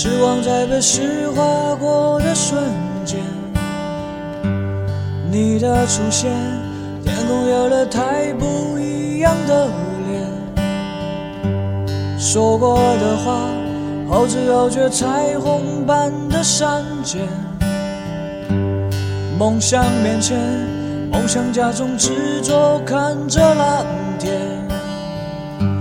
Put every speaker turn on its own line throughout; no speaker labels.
失望，在被诗划过的瞬间，你的出现，天空有了太不一样的脸。说过的话，后知后觉，彩虹般的闪现。梦想面前，梦想家中执着看着蓝天，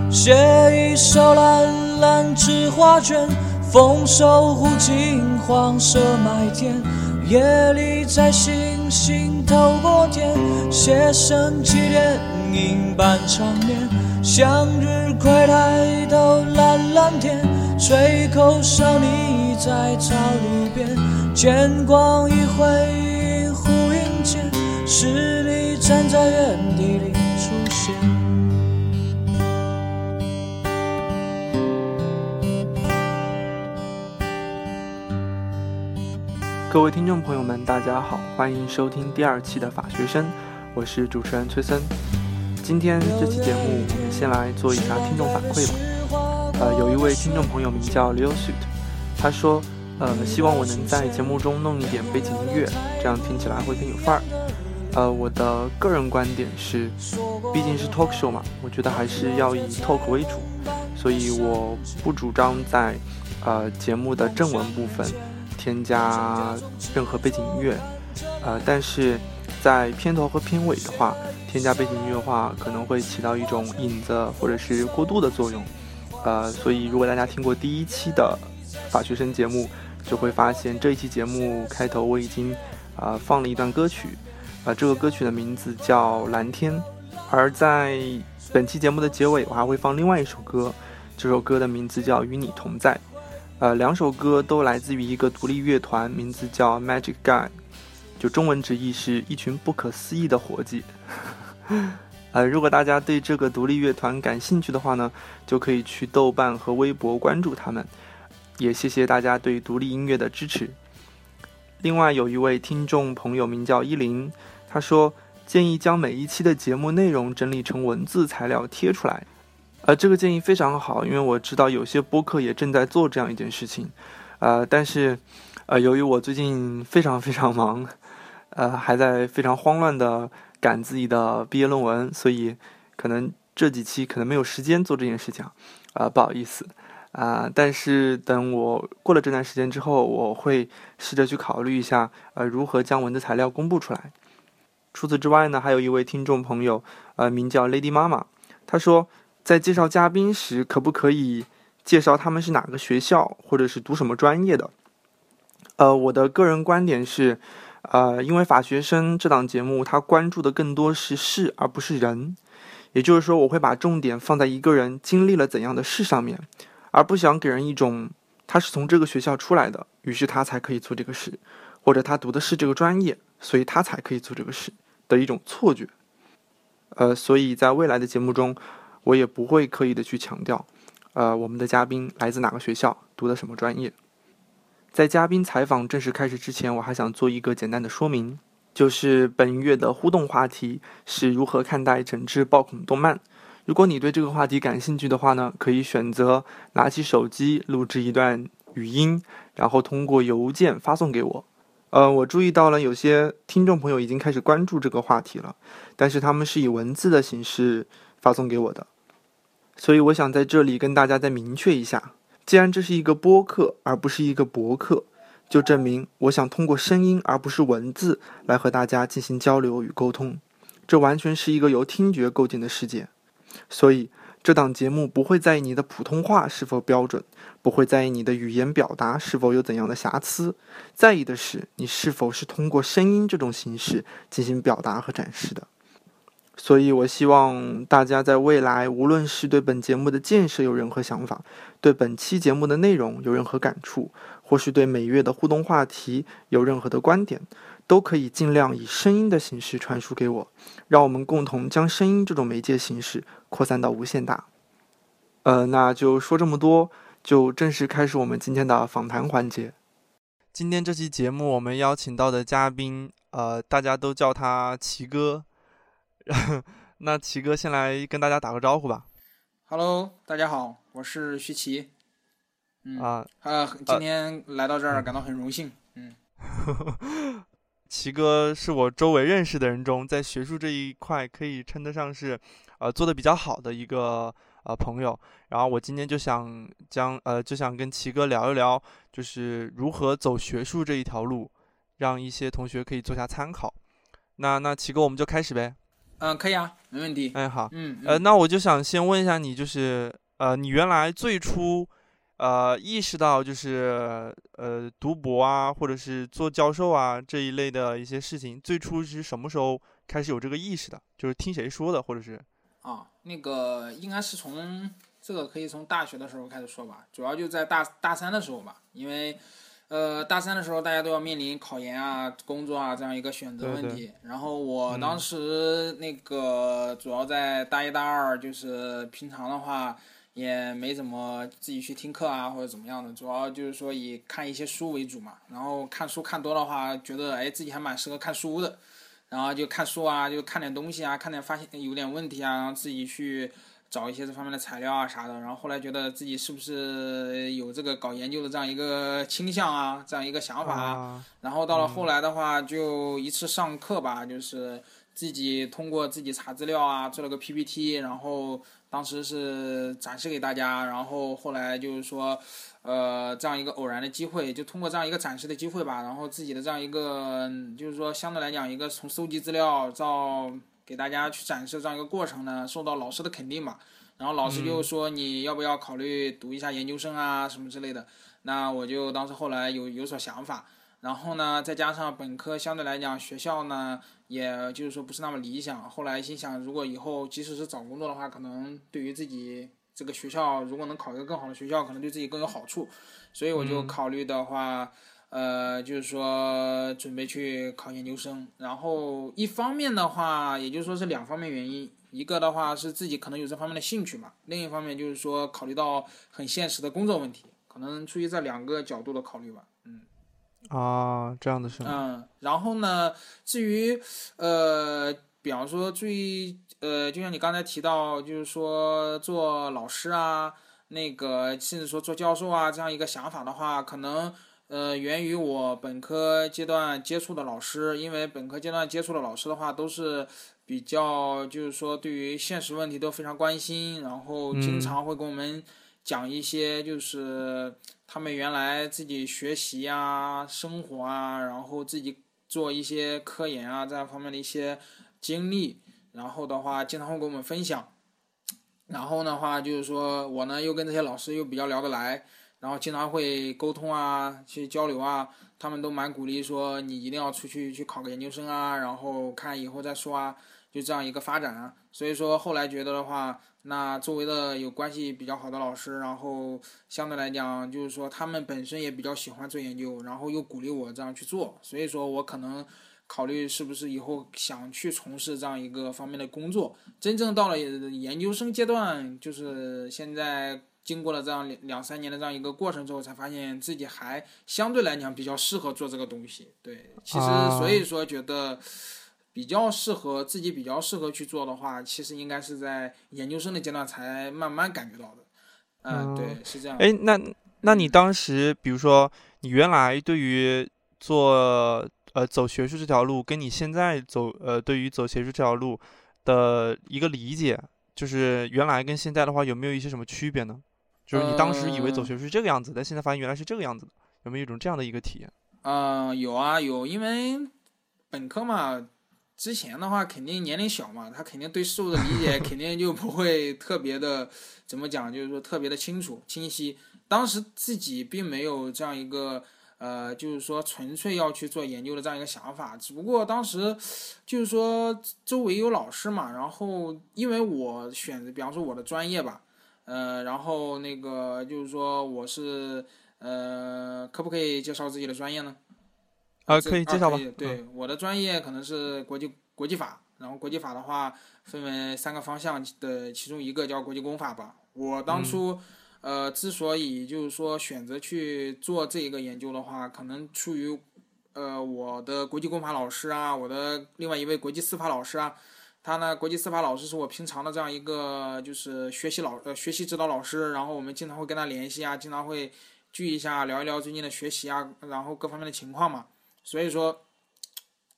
写一首蓝。蓝纸画卷，风守护金黄色麦田。夜里在星星透过天，写生起电影般场面。向日葵抬头蓝蓝天，吹口哨你在草地边。剑光一挥影忽隐间，是你站在原地里
各位听众朋友们，大家好，欢迎收听第二期的法学生，我是主持人崔森。今天这期节目，我们先来做一下听众反馈吧。呃，有一位听众朋友名叫 Leo Suit，他说，呃，希望我能在节目中弄一点背景音乐，这样听起来会更有范儿。呃，我的个人观点是，毕竟是 talk show 嘛，我觉得还是要以 talk 为主，所以我不主张在呃节目的正文部分。添加任何背景音乐，呃，但是在片头和片尾的话，添加背景音乐的话，可能会起到一种引子或者是过渡的作用，呃，所以如果大家听过第一期的法学生节目，就会发现这一期节目开头我已经呃放了一段歌曲，啊，这个歌曲的名字叫《蓝天》，而在本期节目的结尾，我还会放另外一首歌，这首歌的名字叫《与你同在》。呃，两首歌都来自于一个独立乐团，名字叫 Magic Guy，就中文直译是一群不可思议的伙计。呃，如果大家对这个独立乐团感兴趣的话呢，就可以去豆瓣和微博关注他们。也谢谢大家对独立音乐的支持。另外有一位听众朋友名叫依林，他说建议将每一期的节目内容整理成文字材料贴出来。呃，这个建议非常好，因为我知道有些播客也正在做这样一件事情，呃，但是，呃，由于我最近非常非常忙，呃，还在非常慌乱的赶自己的毕业论文，所以可能这几期可能没有时间做这件事情，啊，不好意思，啊，但是等我过了这段时间之后，我会试着去考虑一下，呃，如何将文字材料公布出来。除此之外呢，还有一位听众朋友，呃，名叫 Lady 妈妈，他说。在介绍嘉宾时，可不可以介绍他们是哪个学校，或者是读什么专业的？呃，我的个人观点是，呃，因为法学生这档节目，它关注的更多是事而不是人，也就是说，我会把重点放在一个人经历了怎样的事上面，而不想给人一种他是从这个学校出来的，于是他才可以做这个事，或者他读的是这个专业，所以他才可以做这个事的一种错觉。呃，所以在未来的节目中。我也不会刻意的去强调，呃，我们的嘉宾来自哪个学校，读的什么专业。在嘉宾采访正式开始之前，我还想做一个简单的说明，就是本月的互动话题是如何看待整治暴恐动漫。如果你对这个话题感兴趣的话呢，可以选择拿起手机录制一段语音，然后通过邮件发送给我。呃，我注意到了有些听众朋友已经开始关注这个话题了，但是他们是以文字的形式发送给我的。所以我想在这里跟大家再明确一下，既然这是一个播客而不是一个博客，就证明我想通过声音而不是文字来和大家进行交流与沟通，这完全是一个由听觉构建的世界。所以这档节目不会在意你的普通话是否标准，不会在意你的语言表达是否有怎样的瑕疵，在意的是你是否是通过声音这种形式进行表达和展示的。所以，我希望大家在未来，无论是对本节目的建设有任何想法，对本期节目的内容有任何感触，或是对每月的互动话题有任何的观点，都可以尽量以声音的形式传输给我，让我们共同将声音这种媒介形式扩散到无限大。呃，那就说这么多，就正式开始我们今天的访谈环节。今天这期节目，我们邀请到的嘉宾，呃，大家都叫他奇哥。那齐哥先来跟大家打个招呼吧。
Hello，大家好，我是徐奇。嗯
啊，
呃，今天来到这儿感到很荣幸。嗯，
齐哥是我周围认识的人中，在学术这一块可以称得上是，呃，做的比较好的一个呃朋友。然后我今天就想将呃就想跟齐哥聊一聊，就是如何走学术这一条路，让一些同学可以做下参考。那那齐哥，我们就开始呗。
嗯，可以啊，没问题。
哎，好。
嗯，
呃，那我就想先问一下你，就是呃，你原来最初。呃，意识到就是呃，读博啊，或者是做教授啊这一类的一些事情，最初是什么时候开始有这个意识的？就是听谁说的，或者是？
啊，那个应该是从这个可以从大学的时候开始说吧，主要就在大大三的时候吧，因为呃，大三的时候大家都要面临考研啊、工作啊这样一个选择问题，然后我当时那个主要在大一、大二，就是平常的话。也没怎么自己去听课啊，或者怎么样的，主要就是说以看一些书为主嘛。然后看书看多的话，觉得哎自己还蛮适合看书的，然后就看书啊，就看点东西啊，看点发现有点问题啊，然后自己去找一些这方面的材料啊啥的。然后后来觉得自己是不是有这个搞研究的这样一个倾向啊，这样一个想法
啊。
然后到了后来的话，就一次上课吧，就是自己通过自己查资料啊，做了个 PPT，然后。当时是展示给大家，然后后来就是说，呃，这样一个偶然的机会，就通过这样一个展示的机会吧，然后自己的这样一个，就是说相对来讲，一个从收集资料到给大家去展示这样一个过程呢，受到老师的肯定嘛，然后老师就说你要不要考虑读一下研究生啊什么之类的，那我就当时后来有有所想法。然后呢，再加上本科相对来讲学校呢，也就是说不是那么理想。后来心想，如果以后即使是找工作的话，可能对于自己这个学校，如果能考一个更好的学校，可能对自己更有好处。所以我就考虑的话，呃，就是说准备去考研究生。然后一方面的话，也就是说是两方面原因，一个的话是自己可能有这方面的兴趣嘛，另一方面就是说考虑到很现实的工作问题，可能出于这两个角度的考虑吧，嗯。
啊，这样的是
吗？嗯，然后呢？至于呃，比方说最呃，就像你刚才提到，就是说做老师啊，那个甚至说做教授啊，这样一个想法的话，可能呃，源于我本科阶段接触的老师，因为本科阶段接触的老师的话，都是比较就是说对于现实问题都非常关心，然后经常会跟我们讲一些就是。他们原来自己学习啊、生活啊，然后自己做一些科研啊这样方面的一些经历，然后的话经常会跟我们分享。然后的话就是说我呢又跟这些老师又比较聊得来，然后经常会沟通啊、去交流啊，他们都蛮鼓励说你一定要出去去考个研究生啊，然后看以后再说啊，就这样一个发展啊。所以说后来觉得的话。那周围的有关系比较好的老师，然后相对来讲，就是说他们本身也比较喜欢做研究，然后又鼓励我这样去做，所以说我可能考虑是不是以后想去从事这样一个方面的工作。真正到了研究生阶段，就是现在经过了这样两两三年的这样一个过程之后，才发现自己还相对来讲比较适合做这个东西。对，其实所以说觉得。比较适合自己，比较适合去做的话，其实应该是在研究生的阶段才慢慢感觉到的。嗯，对，是这样。
哎，那那你当时，比如说你原来对于做呃走学术这条路，跟你现在走呃对于走学术这条路的一个理解，就是原来跟现在的话，有没有一些什么区别呢？就是你当时以为走学术是这个样子，但现在发现原来是这个样子的，有没有一种这样的一个体验？
嗯，有啊，有，因为本科嘛。之前的话，肯定年龄小嘛，他肯定对事物的理解 肯定就不会特别的，怎么讲，就是说特别的清楚清晰。当时自己并没有这样一个，呃，就是说纯粹要去做研究的这样一个想法。只不过当时就是说周围有老师嘛，然后因为我选择，比方说我的专业吧，呃，然后那个就是说我是，呃，可不可以介绍自己的专业呢？
啊，可以介绍吧。
对，我的专业可能是国际国际法，然后国际法的话分为三个方向的，其中一个叫国际公法吧。我当初，呃，之所以就是说选择去做这一个研究的话，可能出于，呃，我的国际公法老师啊，我的另外一位国际司法老师啊，他呢，国际司法老师是我平常的这样一个就是学习老呃学习指导老师，然后我们经常会跟他联系啊，经常会聚一下聊一聊最近的学习啊，然后各方面的情况嘛。所以说，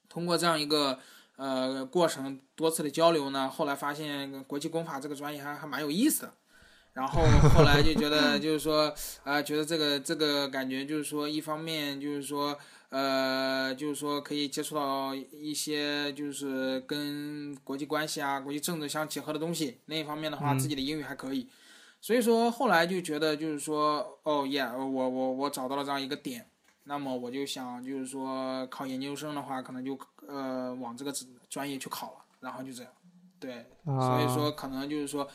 通过这样一个呃过程，多次的交流呢，后来发现国际公法这个专业还还蛮有意思的。然后后来就觉得就是说啊，觉得这个这个感觉就是说，一方面就是说。呃，就是说可以接触到一些就是跟国际关系啊、国际政治相结合的东西。另一方面的话，自己的英语还可以，所以说后来就觉得就是说，哦耶，我我我找到了这样一个点，那么我就想就是说考研究生的话，可能就呃往这个专业去考了，然后就这样，对，所以说可能就是说。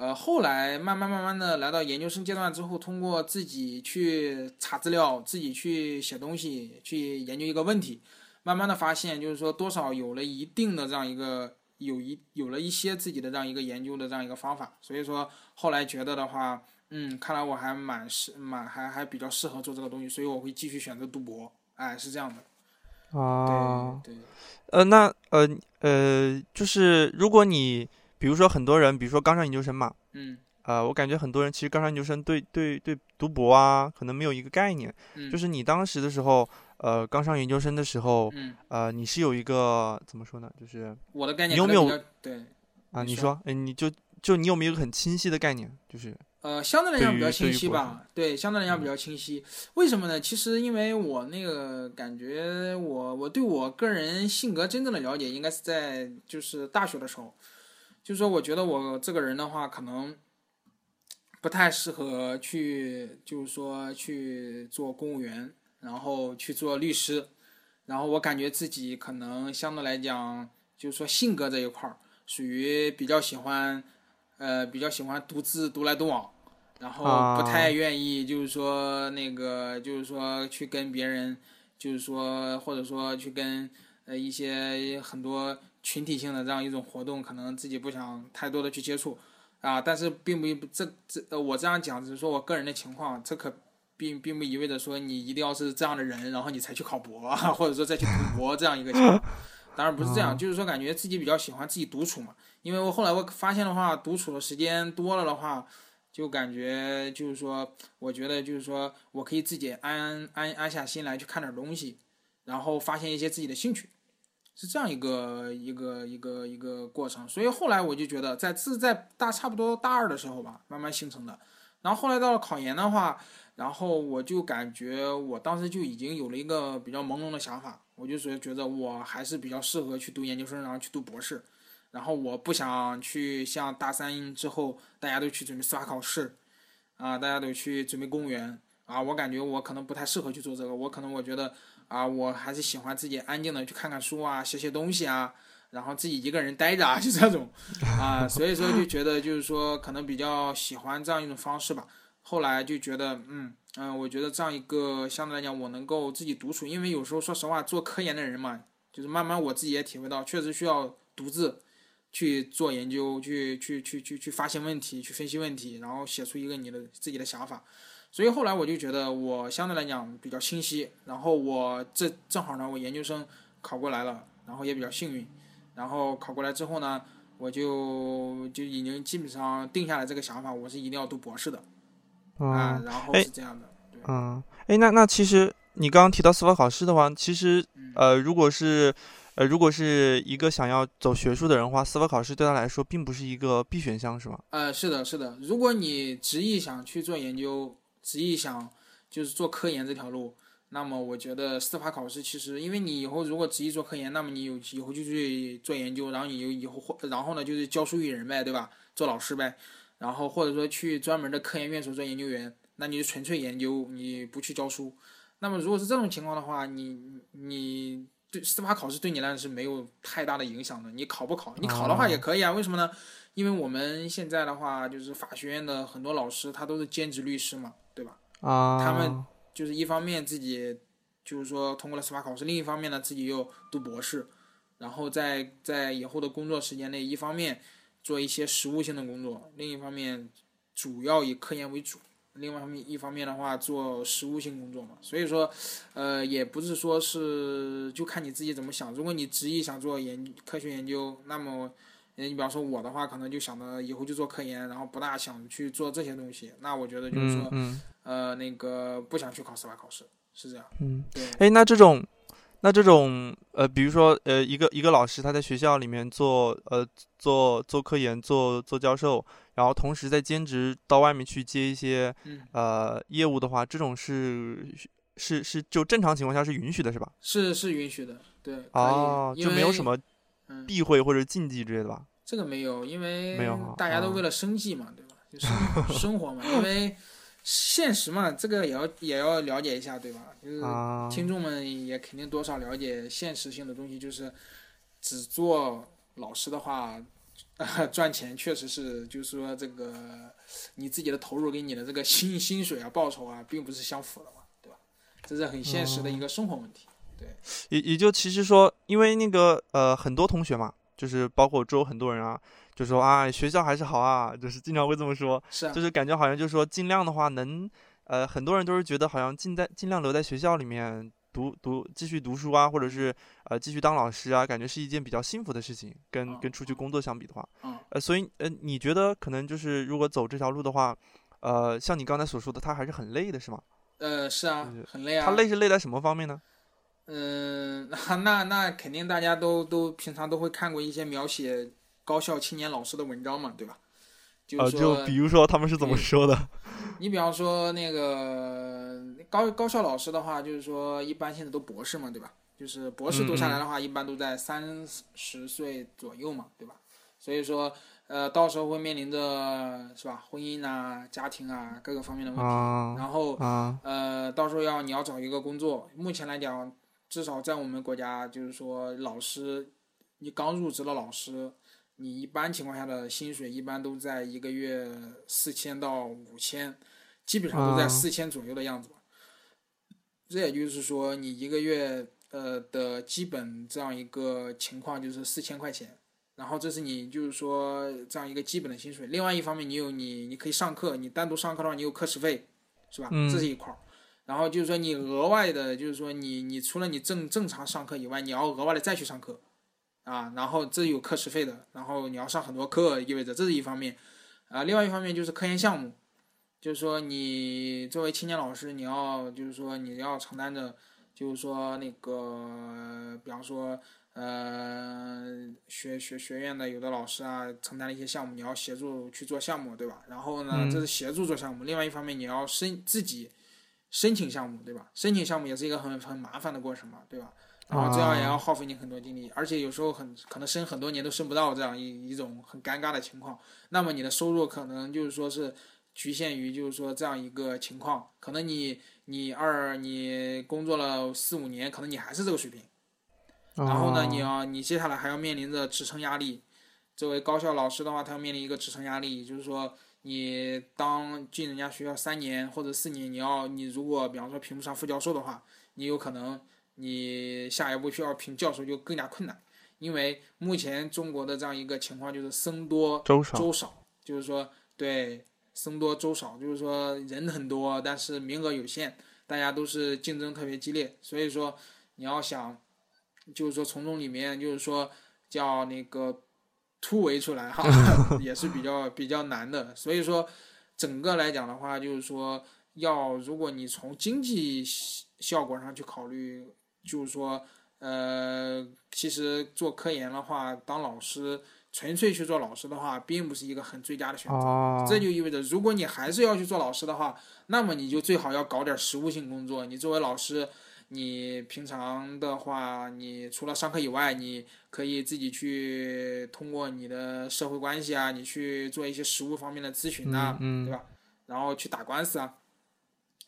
呃，后来慢慢慢慢的来到研究生阶段之后，通过自己去查资料，自己去写东西，去研究一个问题，慢慢的发现，就是说多少有了一定的这样一个有一有了一些自己的这样一个研究的这样一个方法，所以说后来觉得的话，嗯，看来我还蛮适蛮还还比较适合做这个东西，所以我会继续选择读博，哎，是这样的。
啊，
对，
呃，那呃呃，就是如果你。比如说很多人，比如说刚上研究生嘛，
嗯，
呃，我感觉很多人其实刚上研究生对对对读博啊，可能没有一个概念。
嗯，
就是你当时的时候，呃，刚上研究生的时候，
嗯，
呃，你是有一个怎么说呢？就是
我的概念，
你有没有
对
啊？你说，哎，你就就你有没有一个很清晰的概念？就是
呃，相对来讲比较清晰吧。对，相对来讲比较清晰。为什么呢？其实因为我那个感觉，我我对我个人性格真正的了解，应该是在就是大学的时候。就是说，我觉得我这个人的话，可能不太适合去，就是说去做公务员，然后去做律师，然后我感觉自己可能相对来讲，就是说性格这一块儿，属于比较喜欢，呃，比较喜欢独自独来独往，然后不太愿意，就是说那个，就是说去跟别人，就是说或者说去跟呃一些很多。群体性的这样一种活动，可能自己不想太多的去接触，啊，但是并不这这呃我这样讲只是说我个人的情况，这可并并不意味着说你一定要是这样的人，然后你才去考博，或者说再去读博这样一个情况。当然不是这样，就是说感觉自己比较喜欢自己独处嘛，因为我后来我发现的话，独处的时间多了的话，就感觉就是说，我觉得就是说我可以自己安安安下心来去看点东西，然后发现一些自己的兴趣。是这样一个一个一个一个过程，所以后来我就觉得，在是在大差不多大二的时候吧，慢慢形成的。然后后来到了考研的话，然后我就感觉我当时就已经有了一个比较朦胧的想法，我就觉觉得我还是比较适合去读研究生，然后去读博士。然后我不想去像大三之后大家都去准备司法考试，啊，大家都去准备公务员，啊，我感觉我可能不太适合去做这个，我可能我觉得。啊，我还是喜欢自己安静的去看看书啊，写写东西啊，然后自己一个人待着啊，就这种，啊，所以说就觉得就是说可能比较喜欢这样一种方式吧。后来就觉得，嗯嗯，我觉得这样一个相对来讲，我能够自己独处，因为有时候说实话，做科研的人嘛，就是慢慢我自己也体会到，确实需要独自去做研究，去去去去去发现问题，去分析问题，然后写出一个你的自己的想法。所以后来我就觉得我相对来讲比较清晰，然后我这正好呢，我研究生考过来了，然后也比较幸运，然后考过来之后呢，我就就已经基本上定下来这个想法，我是一定要读博士的，啊，然后是这样的，
嗯，哎，那那其实你刚刚提到司法考试的话，其实呃，如果是呃，如果是一个想要走学术的人的话，司法考试对他来说并不是一个必选项，是吗？
呃，是的，是的，如果你执意想去做研究。执意想就是做科研这条路，那么我觉得司法考试其实，因为你以后如果执意做科研，那么你有以后就去做研究，然后你就以后或然后呢就是教书育人呗，对吧？做老师呗，然后或者说去专门的科研院所做研究员，那你就纯粹研究，你不去教书。那么如果是这种情况的话，你你对司法考试对你来说是没有太大的影响的。你考不考？你考的话也可以啊。为什么呢？因为我们现在的话，就是法学院的很多老师他都是兼职律师嘛。对吧？
啊，
他们就是一方面自己就是说通过了司法考试，另一方面呢自己又读博士，然后在在以后的工作时间内，一方面做一些实务性的工作，另一方面主要以科研为主，另外一方面一方面的话做实务性工作嘛。所以说，呃，也不是说是就看你自己怎么想。如果你执意想做研科学研究，那么，你比方说我的话，可能就想着以后就做科研，然后不大想去做这些东西。那我觉得就是说，呃，那个不想去考司法考试，是这样。
嗯，
对。
哎，那这种。那这种呃，比如说呃，一个一个老师他在学校里面做呃做做科研做做教授，然后同时在兼职到外面去接一些呃业务的话，这种是是是就正常情况下是允许的，是吧？
是是允许的，对。
哦，就没有什么避讳或者禁忌之类的吧？
这个没有，因为
没有
大家都为了生计嘛，对吧？就是生活嘛，因为。现实嘛，这个也要也要了解一下，对吧？就是听众们也肯定多少了解现实性的东西，就是只做老师的话，赚钱确实是，就是说这个你自己的投入跟你的这个薪薪水啊、报酬啊，并不是相符的嘛，对吧？这是很现实的一个生活问题。对，
也也就其实说，因为那个呃，很多同学嘛，就是包括周很多人啊。就说啊，学校还是好啊，就是经常会这么说，
是，
就是感觉好像就是说尽量的话能，呃，很多人都是觉得好像尽在尽量留在学校里面读读继续读书啊，或者是呃继续当老师啊，感觉是一件比较幸福的事情，跟跟出去工作相比的话，呃，所以呃，你觉得可能就是如果走这条路的话，呃，像你刚才所说的，他还是很累的，是吗？
呃，是啊，很累啊。
他累是累在什么方面呢？
嗯，那那那肯定大家都都平常都会看过一些描写。高校青年老师的文章嘛，对吧？就是
说，就比如说他们是怎么说的？
你比方说那个高高校老师的话，就是说一般现在都博士嘛，对吧？就是博士读下来的话，一般都在三十岁左右嘛，对吧？所以说，呃，到时候会面临着是吧，婚姻啊、家庭啊各个方面的问题。然后，呃，到时候要你要找一个工作，目前来讲，至少在我们国家，就是说老师，你刚入职的老师。你一般情况下的薪水一般都在一个月四千到五千，基本上都在四千左右的样子吧。这也就是说，你一个月呃的基本这样一个情况就是四千块钱，然后这是你就是说这样一个基本的薪水。另外一方面，你有你你可以上课，你单独上课的话，你有课时费，是吧？这是一块儿。然后就是说你额外的，就是说你你除了你正正常上课以外，你要额外的再去上课。啊，然后这有课时费的，然后你要上很多课，意味着这是一方面，啊，另外一方面就是科研项目，就是说你作为青年老师，你要就是说你要承担着，就是说那个，比方说，呃，学学学院的有的老师啊，承担了一些项目，你要协助去做项目，对吧？然后呢，这是协助做项目，另外一方面你要身自己申请项目，对吧？申请项目也是一个很很麻烦的过程嘛，对吧？然后这样也要耗费你很多精力，而且有时候很可能申很多年都申不到这样一一种很尴尬的情况。那么你的收入可能就是说是局限于就是说这样一个情况，可能你你二你工作了四五年，可能你还是这个水平。然后呢，你要你接下来还要面临着职称压力。作为高校老师的话，他要面临一个职称压力，就是说你当进人家学校三年或者四年，你要你如果比方说评不上副教授的话，你有可能。你下一步需要评教授就更加困难，因为目前中国的这样一个情况就是僧多
粥
少，就是说对僧多粥少，就是说人很多，但是名额有限，大家都是竞争特别激烈，所以说你要想，就是说从中里面就是说叫那个突围出来哈，也是比较比较难的，所以说整个来讲的话，就是说要如果你从经济效果上去考虑。就是说，呃，其实做科研的话，当老师，纯粹去做老师的话，并不是一个很最佳的选择。这就意味着，如果你还是要去做老师的话，那么你就最好要搞点实务性工作。你作为老师，你平常的话，你除了上课以外，你可以自己去通过你的社会关系啊，你去做一些实务方面的咨询啊，对吧？然后去打官司啊，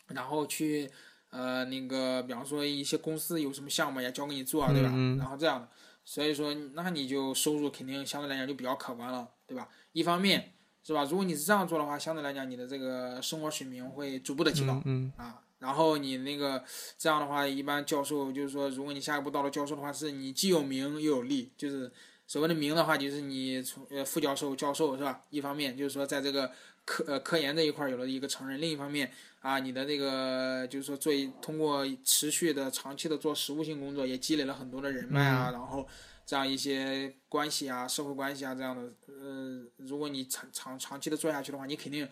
然后去。呃，那个，比方说一些公司有什么项目也交给你做，对吧？然后这样的，所以说，那你就收入肯定相对来讲就比较可观了，对吧？一方面，是吧？如果你是这样做的话，相对来讲你的这个生活水平会逐步的提高，啊，然后你那个这样的话，一般教授就是说，如果你下一步到了教授的话，是你既有名又有利，就是所谓的名的话，就是你从呃副教授、教授是吧？一方面就是说在这个科呃科研这一块有了一个承认，另一方面啊，你的这个就是说做通过持续的长期的做实务性工作，也积累了很多的人脉啊，然后这样一些关系啊、社会关系啊这样的，呃，如果你长长长期的做下去的话，你肯定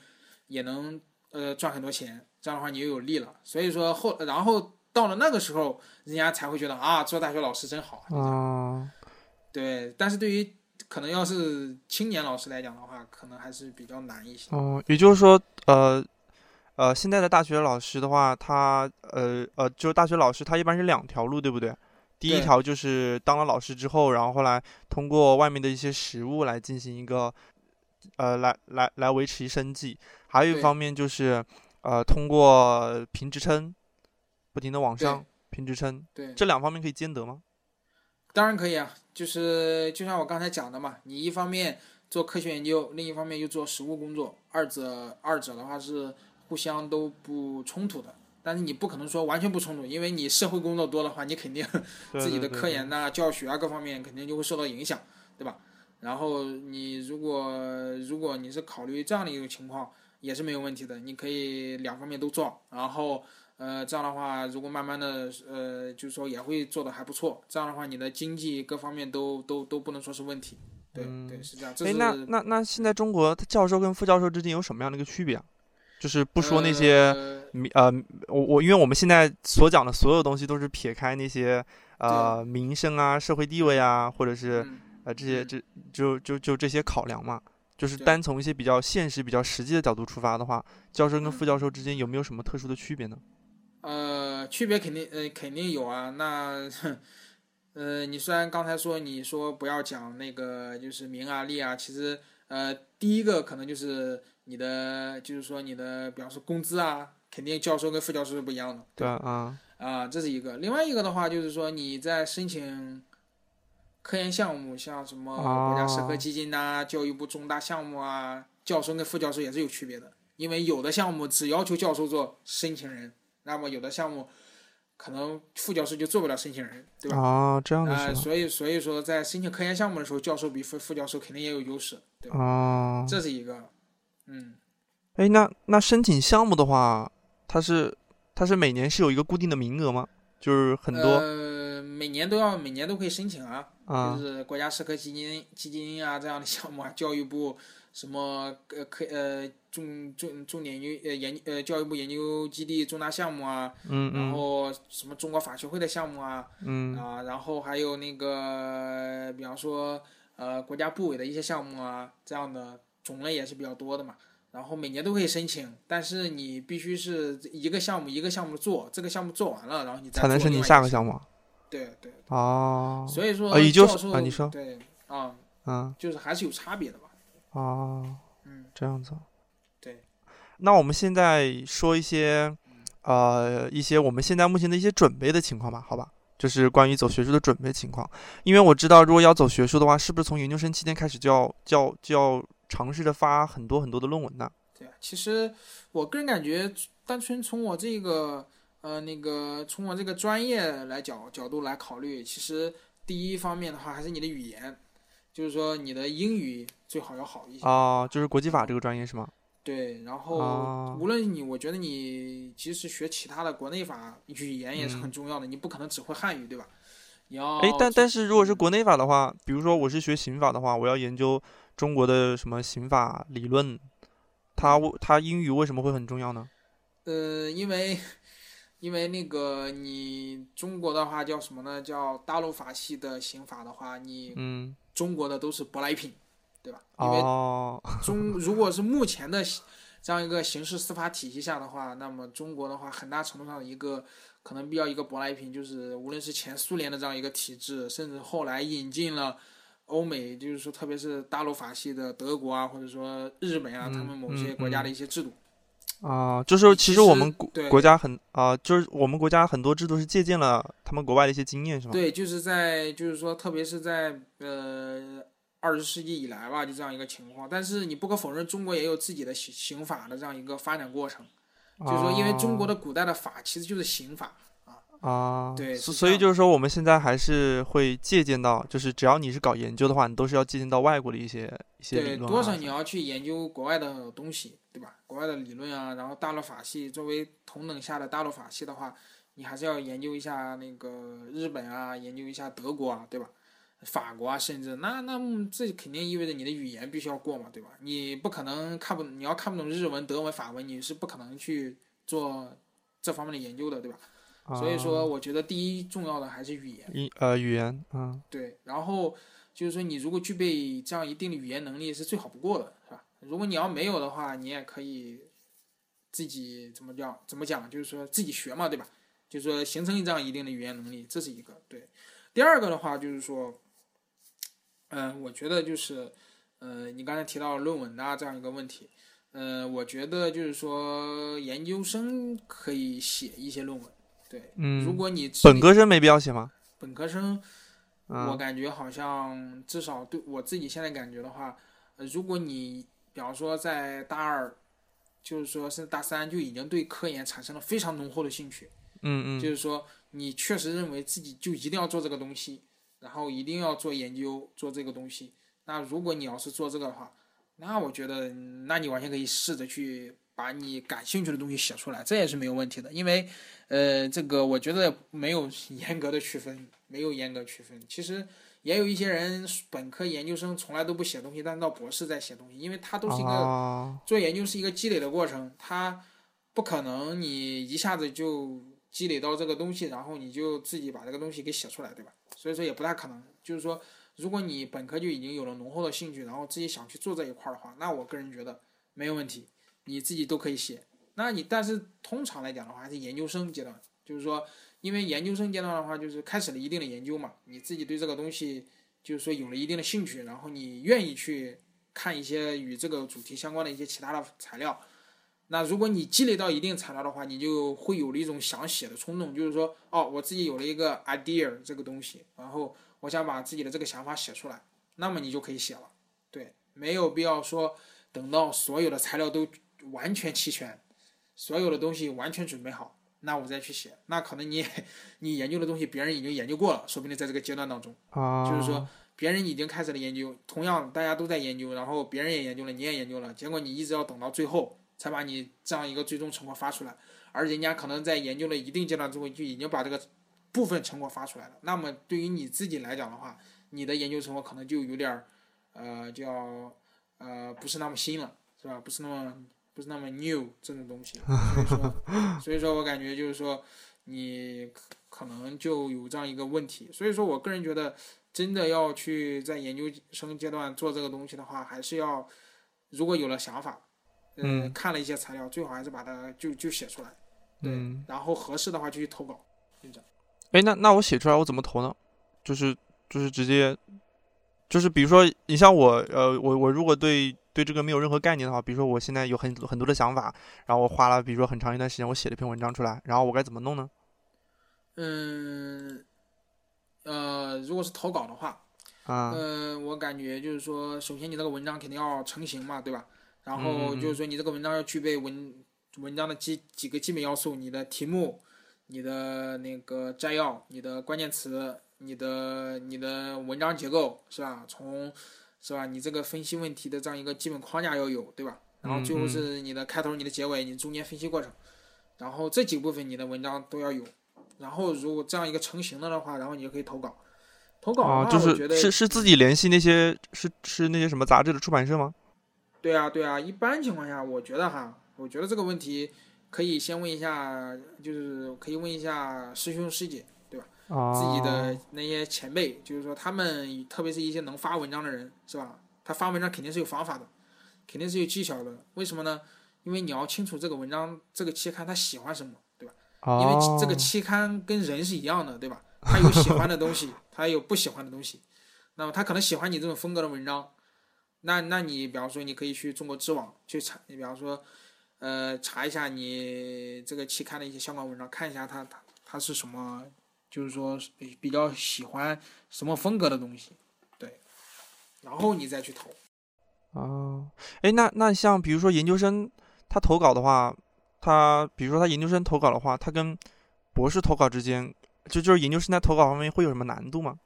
也能呃赚很多钱，这样的话你又有利了。所以说后然后到了那个时候，人家才会觉得啊，做大学老师真好
啊。
对，但是对于可能要是青年老师来讲的话，可能还是比较难一些。
哦，也就是说，呃，呃，现在的大学老师的话，他呃呃，就是大学老师，他一般是两条路，对不对？第一条就是当了老师之后，然后后来通过外面的一些实务来进行一个，呃，来来来维持生计。还有一方面就是，呃，通过评职称，不停的往上评职称。
对，
这两方面可以兼得吗？
当然可以啊。就是就像我刚才讲的嘛，你一方面做科学研究，另一方面又做实务工作，二者二者的话是互相都不冲突的。但是你不可能说完全不冲突，因为你社会工作多的话，你肯定自己的科研呐、教学啊各方面肯定就会受到影响，对吧？然后你如果如果你是考虑这样的一个情况，也是没有问题的，你可以两方面都做，然后。呃，这样的话，如果慢慢的，呃，就是说也会做的还不错。这样的话，你的经济各方面都都都不能说是问题。对对，是这样。哎，
那那那现在中国教授跟副教授之间有什么样的一个区别啊？就是不说那些名呃，我我因为我们现在所讲的所有东西都是撇开那些呃名声啊、社会地位啊，或者是呃这些这就就就这些考量嘛。就是单从一些比较现实、比较实际的角度出发的话，教授跟副教授之间有没有什么特殊的区别呢？
呃，区别肯定呃肯定有啊。那呃，你虽然刚才说你说不要讲那个就是名啊利啊，其实呃第一个可能就是你的就是说你的比方说工资啊，肯定教授跟副教授是不一样的。
对啊
啊，这是一个。另外一个的话就是说你在申请科研项目，像什么国家社科基金呐、教育部重大项目啊，教授跟副教授也是有区别的。因为有的项目只要求教授做申请人。那么有的项目，可能副教授就做不了申请人，对吧？
啊，这样的
啊，所以所以说在申请科研项目的时候，教授比副副教授肯定也有优势，对吧？
啊，
这是一个，嗯。
哎，那那申请项目的话，它是它是每年是有一个固定的名额吗？就是很多。
呃，每年都要每年都可以申请啊，就是国家社科基金基金啊这样的项目啊，教育部。什么呃科呃重重重点研呃研呃教育部研究基地重大项目啊，
嗯
然后什么中国法学会的项目啊，
嗯
啊，然后还有那个比方说呃国家部委的一些项目啊，这样的种类也是比较多的嘛。然后每年都可以申请，但是你必须是一个项目一个项目做，这个项目做完了，然后你
才能申请下个项目。
对对。
哦。
所以说，
也就是啊，你说。
对啊。
嗯。
就是还是有差别的吧。
哦，
嗯，
这样子，
对。
那我们现在说一些，呃，一些我们现在目前的一些准备的情况吧，好吧？就是关于走学术的准备情况。因为我知道，如果要走学术的话，是不是从研究生期间开始就要、就要、就要尝试着发很多很多的论文呢？
对啊，其实我个人感觉，单纯从我这个，呃，那个从我这个专业来角角度来考虑，其实第一方面的话，还是你的语言。就是说，你的英语最好要好一些
啊。就是国际法这个专业是吗？
对，然后无论你，我觉得你即使学其他的国内法，语言也是很重要的。你不可能只会汉语，对吧？你要
哎，但但是如果是国内法的话，比如说我是学刑法的话，我要研究中国的什么刑法理论，它它英语为什么会很重要呢？
呃，因为因为那个你中国的话叫什么呢？叫大陆法系的刑法的话，你
嗯。
中国的都是舶来品，对吧？因为中如果是目前的这样一个刑事司法体系下的话，那么中国的话，很大程度上一个可能比较一个舶来品，就是无论是前苏联的这样一个体制，甚至后来引进了欧美，就是说特别是大陆法系的德国啊，或者说日本啊，他们某些国家的一些制度。
啊，就是其实我们
国
国家很啊，就是我们国家很多制度是借鉴了他们国外的一些经验，是吗？
对，就是在就是说，特别是在呃二十世纪以来吧，就这样一个情况。但是你不可否认，中国也有自己的刑刑法的这样一个发展过程。就是说，因为中国的古代的法其实就是刑法啊。
啊，
对
所所以就是说我们现在还是会借鉴到，就是只要你是搞研究的话，你都是要借鉴到外国的一些一些理
对，
论啊
多少你要去研究国外的东西，对吧？国外的理论啊，然后大陆法系作为同等下的大陆法系的话，你还是要研究一下那个日本啊，研究一下德国啊，对吧？法国啊，甚至那那这肯定意味着你的语言必须要过嘛，对吧？你不可能看不，你要看不懂日文、德文、法文，你是不可能去做这方面的研究的，对吧？所以说，
啊
我觉得第一重要的还是语言。
一呃语言，嗯
对，然后就是说，你如果具备这样一定的语言能力，是最好不过的，是吧？如果你要没有的话，你也可以自己怎么叫怎么讲，就是说自己学嘛，对吧？就是说形成这样一定的语言能力，这是一个对。第二个的话就是说，嗯、我觉得就是，呃，你刚才提到论文啊这样一个问题，呃，我觉得就是说研究生可以写一些论文，对，嗯如
嗯，
果你
本科生没必要写吗？
本科生。我
嗯
感觉好像至少对我自己现在感觉的话，呃，如果你比方说在大二，就是说是大三就已经对科研产生了非常浓厚的兴趣，
嗯嗯
就是说你确实认为自己就一定要做这个东西，然后一定要做研究做这个东西。那如果你要是做这个的话，那我觉得，那你完全可以试着去把你感兴趣的东西写出来，这也是没有问题的。因为，呃，这个我觉得没有 严格的区分，没有严格区分。其实也有一些人本科、研究生从来都不写东西，但是到博士再写东西，因为他都是一个
啊
做研究是一个积累的过程，它不可能你一下子就积累到这个东西，然后你就自己把这个东西给写出来，对吧？所以说也不太可能。就是说，如果你本科就已经有了浓厚的兴趣，然后自己想去做这一块儿的话，那我个人觉得没有问题，你自己都可以写。那你但是通常来讲的话，还是研究生阶段，就是说，因为研究生阶段的话，就是开始了一定的研究嘛，你自己对这个东西就是说有了一定的兴趣，然后你愿意去看一些与这个主题相关的一些其他的材料。那如果你积累到一定材料的话，你就会有了一种想写的冲动，就是说，哦，我自己有了一个 idea 这个东西，然后我想把自己的这个想法写出来，那么你就可以写了。对，没有必要说等到所有的材料都完全齐全，所有的东西完全准备好，那我再去写，那可能你 你研究的东西别人已经研究过了，说不定在这个阶段当中。
啊，
就是说别人已经开始了研究，同样大家都在研究，然后别人也研究了，你也研究了，结果你一直要等到最后才把你这样一个最终成果发出来，而人家可能在研究了一定阶段之后就已经把这个部分成果发出来了。那么对于你自己来讲的话，你的研究成果可能就有点儿呃叫呃不是那么新了，是吧？不是那么不是那么 new 这种东西，所以说所以说我感觉就是说你可可能就有这样一个问题，所以说我个人觉得。真的要去在研究生阶段做这个东西的话，还是要如果有了想法，呃
嗯
看了一些材料，最好还是把它就就写出来，对，
嗯，
然后合适的话就去投稿，就这样。
哎，那那我写出来我怎么投呢？就是就是直接，就是比如说你像我，呃，我我如果对对这个没有任何概念的话，比如说我现在有很很多的想法，然后我花了比如说很长一段时间，我写了一篇文章出来，然后我该怎么弄呢？
嗯，呃，如果是投稿的话，
啊，
嗯，我感觉就是说，首先你这个文章肯定要成型嘛，对吧？然后就是说，你这个文章要具备文文章的基几个基本要素，你的题目、你的那个摘要、你的关键词、你的你的文章结构是吧？从是吧？你这个分析问题的这样一个基本框架要有，对吧？然后最后是你的开头、你的结尾、你中间分析过程，然后这几部分你的文章都要有。然后如果这样一个成型了的话，然后你就可以投稿。投稿的话，
啊，就
我觉得
是是是自己联系那些是是那些什么杂志的出版社吗？
对啊，对啊，一般情况下，我觉得哈，我觉得这个问题可以先问一下，就是可以问一下师兄师姐，自己的那些前辈，就是说他们，特别是一些能发文章的人，是吧？他发文章肯定是有方法的，肯定是有技巧的。为什么呢？因为你要清楚这个文章、这个期刊他喜欢什么，对吧？因为这个
哦
期刊跟人是一样的，对吧？他有喜欢的东西，他有不喜欢的东西。那么他可能喜欢你这种风格的文章，那那你比方说你可以去中国知网去查，你比方说，呃，查一下你这个期刊的一些相关文章，看一下他他他是什么，就是说比比较喜欢什么风格的东西，对，然后你再去投。
啊，哎，那那像比如说研究生他投稿的话，他比如说他研究生投稿的话，他跟博士投稿之间，就就是研究生在投稿方面会有什么难度吗？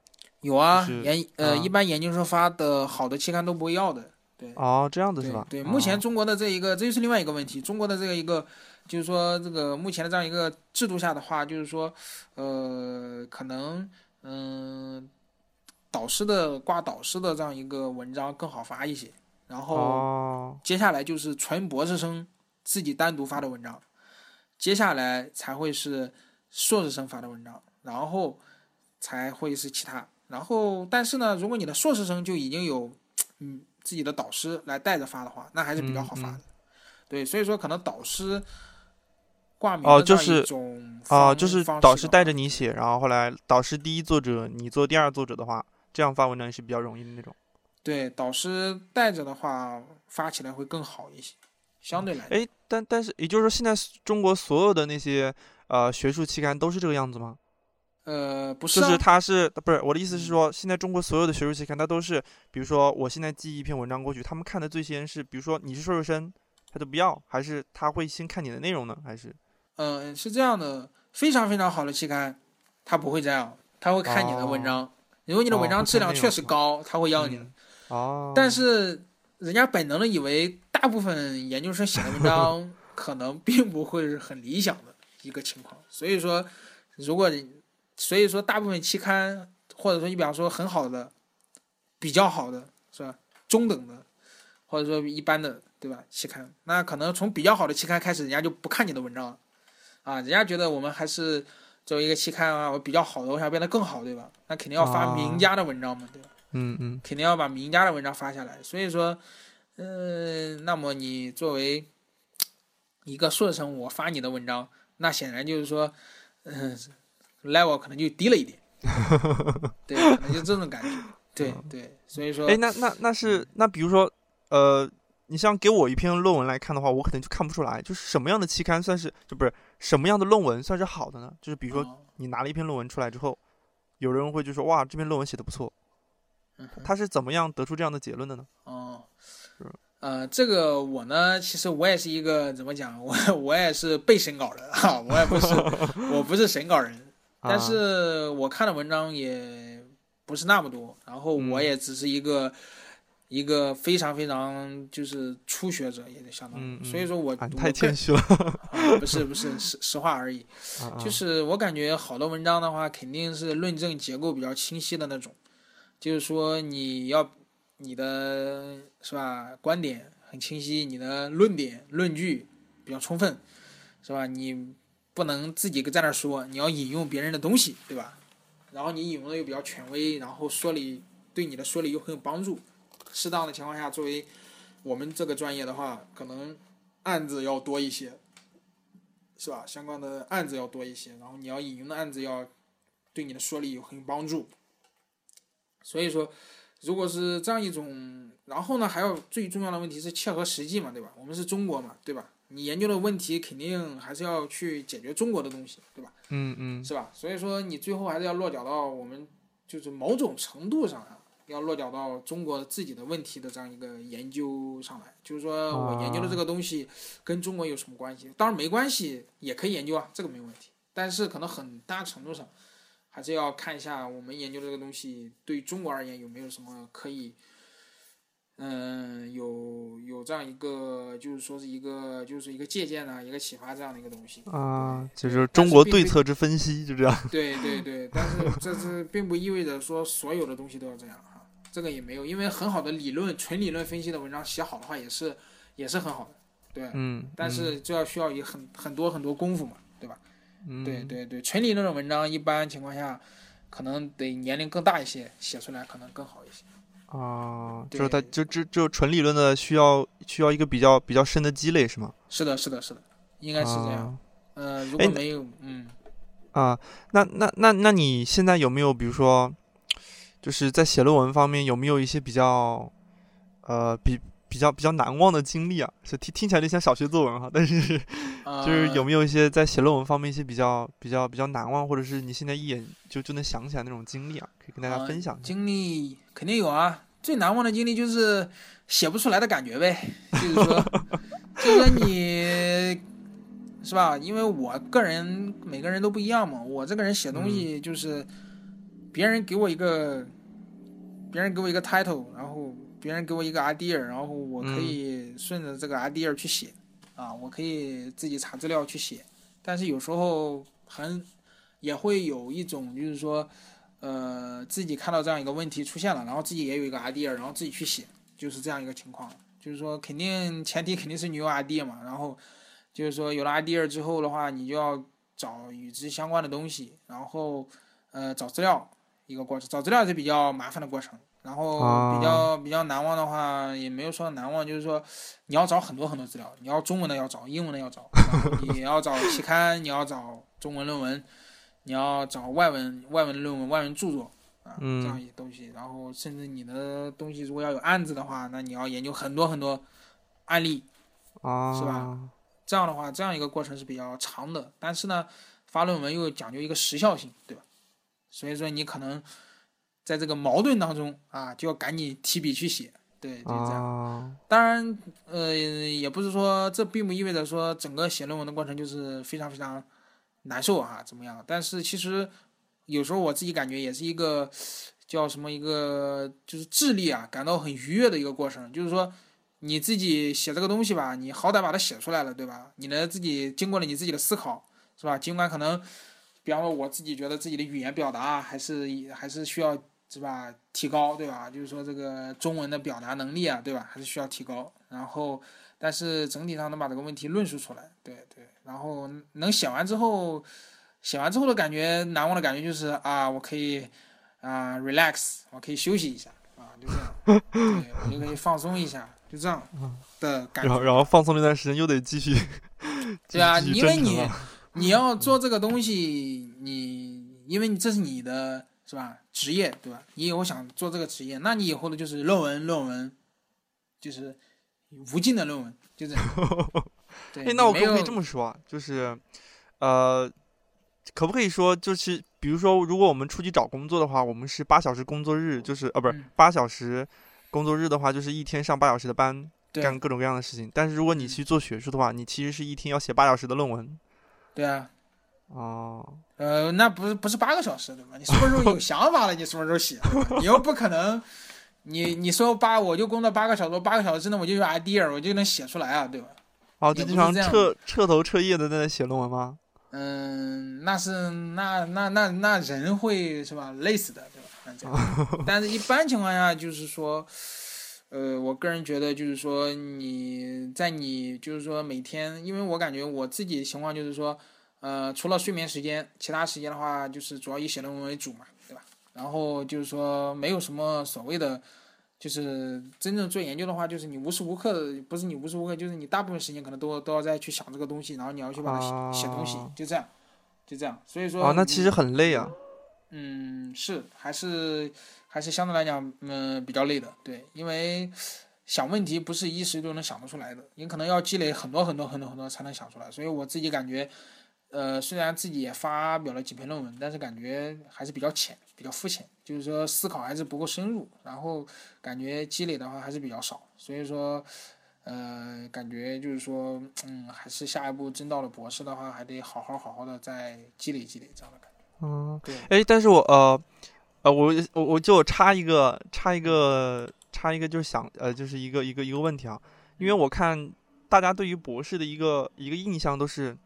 有啊，
就是
研呃、
啊
一般研究生发的好的期刊都不会要的。对
哦，这样子是
对
吧？
对，目前
哦
中国的这一个，这就是另外一个问题。中国的这个一个，就是说这个目前的这样一个制度下的话，就是说，呃，可能嗯、导师的挂导师的这样一个文章更好发一些。然后
哦，
接下来就是纯博士生自己单独发的文章，接下来才会是硕士生发的文章，然后才会是其他。然后，但是呢，如果你的硕士生就已经有嗯自己的导师来带着发的话，那还是比较好发的。
嗯
对，所以说可能导师挂名
哦就是
种
啊，就是导师带着你写，然后后来导师第一作者，你做第二作者的话，这样发文章也是比较容易的那种。
对导师带着的话，发起来会更好一些，相对来讲。
哎，但但是也就是说，现在中国所有的那些呃学术期刊都是这个样子吗？
呃，不是、啊，
就是它是不是我的意思是
嗯
说，现在中国所有的学术期刊，它都是，比如说我现在寄一篇文章过去，他们看的最先是，比如说你是硕士生，他都不要，还是他会先看你的内容呢？还是
嗯，是这样的，非常非常好的期刊，他不会这样，他会看你的文章。如果你的文章质量确实高，他会要你的。但是人家本能的以为，大部分研究生写的文章 可能并不会是很理想的一个情况。所以说，如果所以说大部分期刊，或者说你比方说很好的、比较好的是吧，中等的，或者说一般的，对吧？期刊，那可能从比较好的期刊开始，人家就不看你的文章了，啊，人家觉得我们还是作为一个期刊啊，我比较好的，我想变得更好，对吧？那肯定要发
啊
名家的文章嘛，对吧？
嗯嗯
肯定要把名家的文章发下来。所以说，嗯、那么你作为一个硕士生，我发你的文章，那显然就是说，嗯、level 可能就低了一点，对，可能就这种感觉，对对，所以说，
哎，那那那是那比如说呃，你像给我一篇论文来看的话，我可能就看不出来，就是什么样的期刊算是就不是什么样的论文算是好的呢？就是比如说
哦。
你拿了一篇论文出来之后，有人会就说哇，这篇论文写的不错，
嗯。
他是怎么样得出这样的结论的呢？
哦
是，
呃，这个我呢，其实我也是一个怎么讲，我我也是被审稿人哈，我也不是 我不是审稿人，但
啊。
是我看的文章也不是那么多，然后我
嗯。
也只是一个、一个非常非常就是初学者，也就相当于，
嗯嗯
所以说我
太谦虚了，
啊不是不是 实实话而已，就是我感觉好的文章的话，肯定是论证结构比较清晰的那种，就是说你要你的是吧观点很清晰，你的论点论据比较充分，是吧？你不能自己在那儿说，你要引用别人的东西，对吧？然后你引用的又比较权威，然后说理对你的说理又很有帮助。适当的情况下，作为我们这个专业的话，可能案子要多一些，是吧？相关的案子要多一些，然后你要引用的案子要对你的说理有很有帮助。所以说，如果是这样一种，然后呢，还有最重要的问题是切合实际嘛，对吧？我们是中国嘛，对吧？你研究的问题肯定还是要去解决中国的东西，对吧？
嗯嗯
是吧？所以说你最后还是要落脚到我们就是某种程度上啊，要落脚到中国自己的问题的这样一个研究上来。就是说我研究的这个东西跟中国有什么关系？当然没关系，也可以研究啊，这个没问题。但是可能很大程度上还是要看一下我们研究的这个东西对中国而言有没有什么可以。嗯，有有这样一个，就是说是一个，就是一个借鉴啊，一个启发这样的一个东西。
啊，就是中国对策之分析，就这样。
对对对，但是这是并不意味着说所有的东西都要这样哈，这个也没有，因为很好的理论、纯理论分析的文章写好的话也是也是很好的，对，
嗯，
但是就要需要一很很多很多功夫嘛，对吧？
嗯，
对对对，纯理论的文章一般情况下可能得年龄更大一些，写出来可能更好一些。
啊，就是它就就就纯理论的需要需要一个比较比较深的积累是吗？
是的，是的，是的，应该是这样。
啊
呃，如果没有，嗯，
啊，那那那那你现在有没有比如说，就是在写论文方面有没有一些比较呃比比较比较难忘的经历啊？是听听起来就像小学作文哈，但是
呃、
就是有没有一些在写论文方面一些比较比较比较难忘，或者是你现在一眼就就能想起来那种经历啊，可以跟大家
啊
分享一下。
经历肯定有啊，最难忘的经历就是写不出来的感觉呗，就是说，就是说你是吧？因为我个人每个人都不一样嘛，我这个人写东西
嗯
就是别人给我一个，别人给我一个 title，然后别人给我一个 idea，然后我可
嗯
以顺着这个 idea 去写，啊，我可以自己查资料去写，但是有时候很也会有一种就是说，呃，自己看到这样一个问题出现了，然后自己也有一个 idea，然后自己去写，就是这样一个情况。就是说，肯定前提肯定是你有 idea 嘛，然后就是说有了 idea 之后的话，你就要找与之相关的东西，然后呃找资料一个过程，找资料是比较麻烦的过程。然后
啊
比较、比较难忘的话，也没有说难忘，就是说你要找很多很多资料，你要中文的要找，英文的要找，你要找期刊，你要找中文论文，你要找外文外文论文、外文著作啊，
嗯
这样一些东西。然后甚至你的东西如果要有案子的话，那你要研究很多很多案例，
啊，
是吧？这样的话，这样一个过程是比较长的。但是呢，发论文又讲究一个时效性，对吧？所以说你可能在这个矛盾当中啊，就要赶紧提笔去写，对，就是这样。
啊，
当然，呃，也不是说这并不意味着说整个写论文的过程就是非常非常难受啊，怎么样？但是其实有时候我自己感觉也是一个叫什么一个就是智力啊感到很愉悦的一个过程，就是说你自己写这个东西吧，你好歹把它写出来了，对吧？你呢自己经过了你自己的思考，是吧？尽管可能，比方说我自己觉得自己的语言表达啊还是还是需要是吧提高，对吧？就是说这个中文的表达能力啊，对吧？还是需要提高。然后，但是整体上能把这个问题论述出来，对对。然后能写完之后，写完之后的感觉，难忘的感觉就是啊，我可以啊 relax，我可以休息一下啊，就这样，对我就可以放松一下，就这样的感觉。
然后然后放松那段时间又得继续，
对啊，因为你你要做这个东西，你因为你这是你的是吧职业对吧？你以后想做这个职业，那你以后的就是论文，论文就是无尽的论文，就这样。对，
哎，那我可不可以这么说啊？就是，呃，可不可以说，就是比如说，如果我们出去找工作的话，我们是八小时工作日，就是呃，不是
嗯
八小时工作日的话，就是一天上八小时的班，
对
干各种各样的事情。但是如果你
嗯
去做学术的话，你其实是一天要写八小时的论文。
对啊，
哦，
呃，那不是不是八个小时对吧？你什么时候有想法了，你什么时候写，你又不可能。你你说八，我就工作八个小时，八个小时之内我就有 idea，我就能写出来啊，对吧？
哦，就经常彻彻头彻夜的在那写论文吗？
嗯，那是那那那那人会是吧累死的，对吧？那这样，但是一般情况下就是说，呃，我个人觉得就是说你在你就是说每天，因为我感觉我自己的情况就是说，呃，除了睡眠时间，其他时间的话就是主要以写论文为主嘛，对吧？然后就是说没有什么所谓的。就是真正做研究的话，就是你无时无刻的，不是你无时无刻，就是你大部分时间可能都都要在去想这个东西，然后你要去把它写、写东西
啊，
就这样，就这样。所以说，
啊，那其实很累啊。
嗯，是还是还是相对来讲，嗯、比较累的，对，因为想问题不是一时就能想得出来的，你可能要积累很多很多很多很多才能想出来。所以我自己感觉，呃，虽然自己也发表了几篇论文，但是感觉还是比较浅，比较肤浅，就是说思考还是不够深入，然后感觉积累的话还是比较少，所以说。呃，感觉就是说，嗯，还是下一步真到了博士的话，还得好好好好的再积累积累这样的感觉。
嗯，
对，
哎，但是我呃呃，我我我就插一个插一个插一个，就是想呃，就是一个一个一个问题啊，因为我看大家对于博士的一个一个印象都是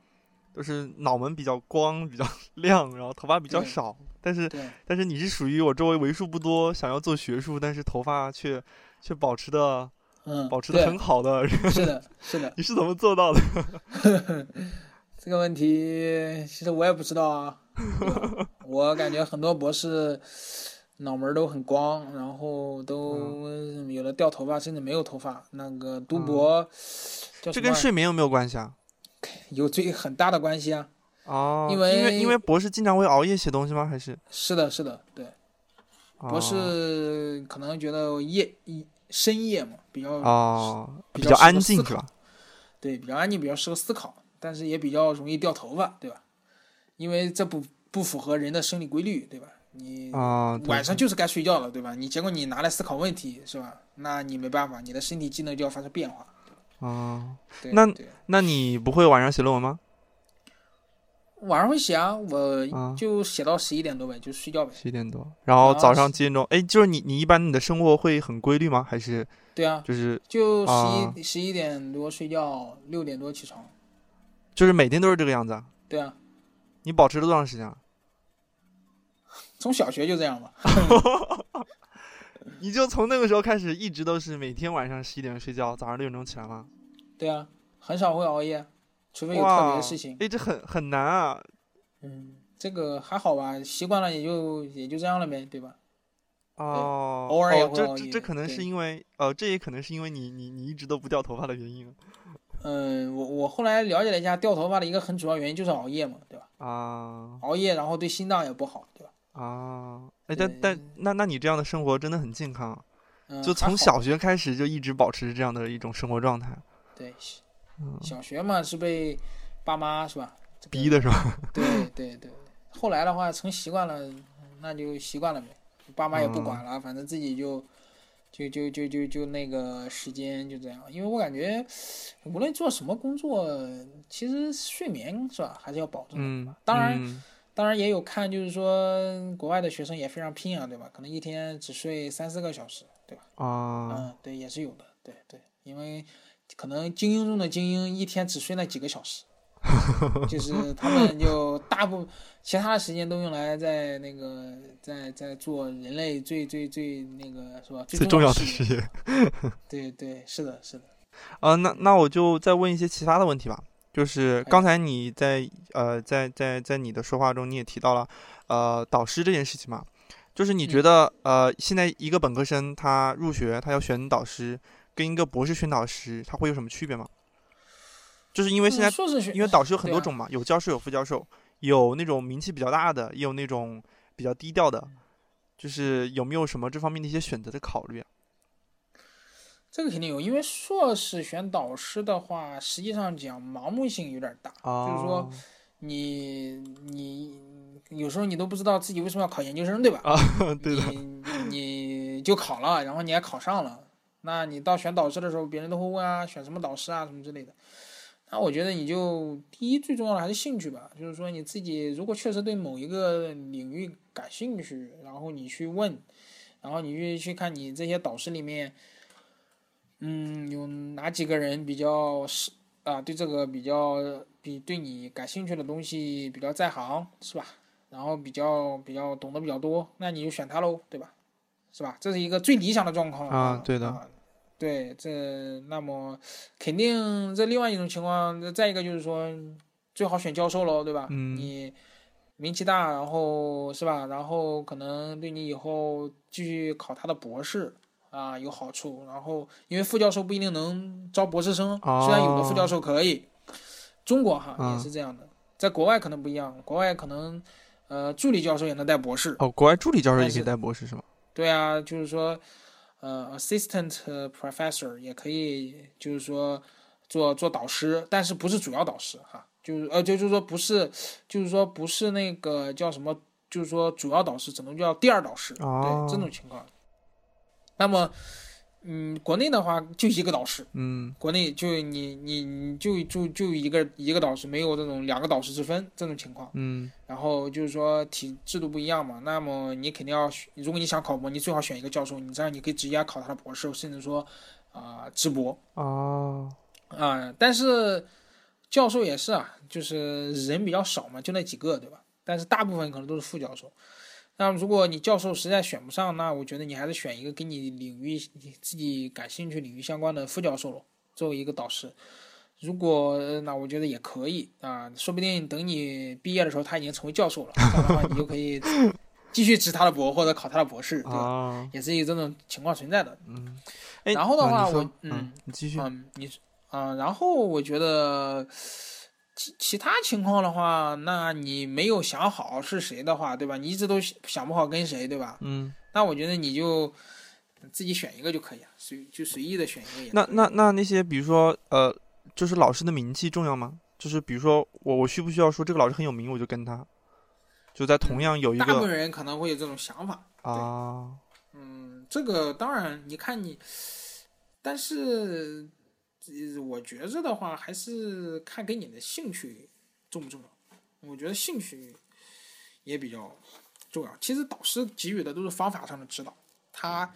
都是脑门比较光、比较 亮，然后头发比较少，但是。但是你是属于我周围为数不多想要做学术，但是头发却却保持的
嗯，
保持的很好的人，
是的，是的，
你是怎么做到的？
这个问题其实我也不知道啊。我感觉很多博士脑门都很光，然后都有的掉头发，甚至没有头发。那个读博，叫
这跟睡眠有没有关系啊？
有最很大的关系啊。
哦，
因
因为
为
因为博士经常会熬夜写东西吗？还是
是的，是的，对，博
哦
士可能觉得夜一深夜嘛，比较
哦，
比较
比较安静是吧？
对，比较安静，比较适合思考，但是也比较容易掉头发，对吧？因为这不不符合人的生理规律，对吧？你
啊，
晚上就是该睡觉了，对吧？你结果你拿来思考问题，是吧？那你没办法，你的身体机能就要发生变化。
啊，
对，
那那你不会晚上写论文吗？
晚上会写啊，
啊
我就写到十一点多呗，就睡觉呗。
十一点多，然后早上
是
几点钟？哎，就是你你一般你的生活会很规律吗？还是
对啊，
就是
就十
啊
一十一点多睡觉，六点多起床。
就是每天都是这个样子啊？
对啊，
你保持了多长时间啊？
从小学就这样吧。
你就从那个时候开始，一直都是每天晚上十一点睡觉，早上六点钟起来吗？
对啊，很少会熬夜，除非有特别的事情。
哎，这很很难啊！
嗯，这个还好吧，习惯了也就也就这样了呗，对吧？
哦，
偶尔也会熬夜
这这可能是因为，呃，这也可能是因为你你你一直都不掉头发的原因
嗯，我我后来了解了一下，掉头发的一个很主要原因就是熬夜嘛，对吧？
啊
熬夜然后对心脏也不好，对吧？
啊！哎，但但那那你这样的生活真的很健康就从小学开始就一直保持这样的一种生活状态，
对小学嘛是被爸妈是吧？这个
逼的是吧？
对对对，后来的话成习惯了，那就习惯了呗，爸妈也不管了，反正自己就就就就就就那个时间就这样。因为我感觉无论做什么工作，其实睡眠是吧还是要保证的。
嗯，
当然
嗯
当然也有看，就是说国外的学生也非常拼啊，对吧？可能一天只睡三四个小时，对吧？
啊，
嗯，对，也是有的，对对，因为可能精英中的精英一天只睡那几个小时，就是他们就大部其他的时间都用来在那个在在做人类最最最那个是吧？
最重要的
事
事业。
对对，是的，是的。
啊，那那我就再问一些其他的问题吧。就是
哎
刚才你在呃在在在你的说话中你也提到了呃导师这件事情嘛，就是你觉
嗯
得呃现在一个本科生他入学他要选导师，跟一个博士选导师他会有什么区别吗？就是因为现在
嗯硕士学
因为导师有很多种嘛，有教授有副教授，有那种名气比较大的，也有那种比较低调的，就是有没有什么这方面的一些选择的考虑啊？
这个肯定有，因为硕士选导师的话，实际上讲盲目性有点大，就是说
哦
你你有时候你都不知道自己为什么要考研究生，对吧？
啊，对的，
你你就考了，然后你还考上了，那你到选导师的时候，别人都会问啊，选什么导师啊，什么之类的。那我觉得你就第一最重要的还是兴趣吧，就是说你自己如果确实对某一个领域感兴趣，然后你去问，然后你去去看你这些导师里面，嗯，有哪几个人比较是啊，对这个比较比对你感兴趣的东西比较在行，是吧？然后比较比较懂得比较多，那你就选他喽，对吧？是吧？这是一个最理想的状况
啊对的
啊对，这那么肯定这另外一种情况，这再一个就是说，最好选教授喽，对吧？
嗯
你名气大，然后是吧？然后可能对你以后继续考他的博士啊有好处。然后因为副教授不一定能招博士生，虽然有的副教授可以，中国哈、
嗯
也是这样的，在国外可能不一样，国外可能呃助理教授也能带博士。
哦，国外助理教授也可以带博士是吗？
对啊，就是说，呃，assistant professor 也可以，就是说做做导师，但是不是主要导师哈，就是呃，就就是说不是，就是说不是那个叫什么，就是说主要导师只能叫第二导师，
哦
对这种情况。那么，嗯，国内的话就一个导师，
嗯
国内就你你你就就就一个一个导师，没有这种两个导师之分这种情况。
嗯
然后就是说体制度不一样嘛，那么你肯定要选，如果你想考博，你最好选一个教授，你这样你可以直接考他的博士，甚至说啊、直博
哦
啊、但是教授也是啊，就是人比较少嘛，就那几个，对吧？但是大部分可能都是副教授。那如果你教授实在选不上，那我觉得你还是选一个跟你领域你自己感兴趣领域相关的副教授咯，作为一个导师。如果呃那我觉得也可以啊，说不定等你毕业的时候他已经成为教授了，这样的话你就可以 继续直他的博或者考他的博士，对吧？
啊
也是有这种情况存在的。
嗯，哎，
然后的话
啊
我嗯
嗯，你继续
嗯，你啊、然后我觉得其其他情况的话，那你没有想好是谁的话，对吧？你一直都想想不好跟谁，对吧？
嗯，
那我觉得你就自己选一个就可以了，随就随意的选一个也。
那那那那些比如说呃，就是老师的名气重要吗？就是比如说我我需不需要说这个老师很有名，我就跟他，就在同样有一个
大部分人可能会有这种想法。
啊
嗯，这个当然，你看你，但是呃我觉着的话，还是看跟你的兴趣重不重要。我觉得兴趣也比较重要。其实导师给予的都是方法上的指导，他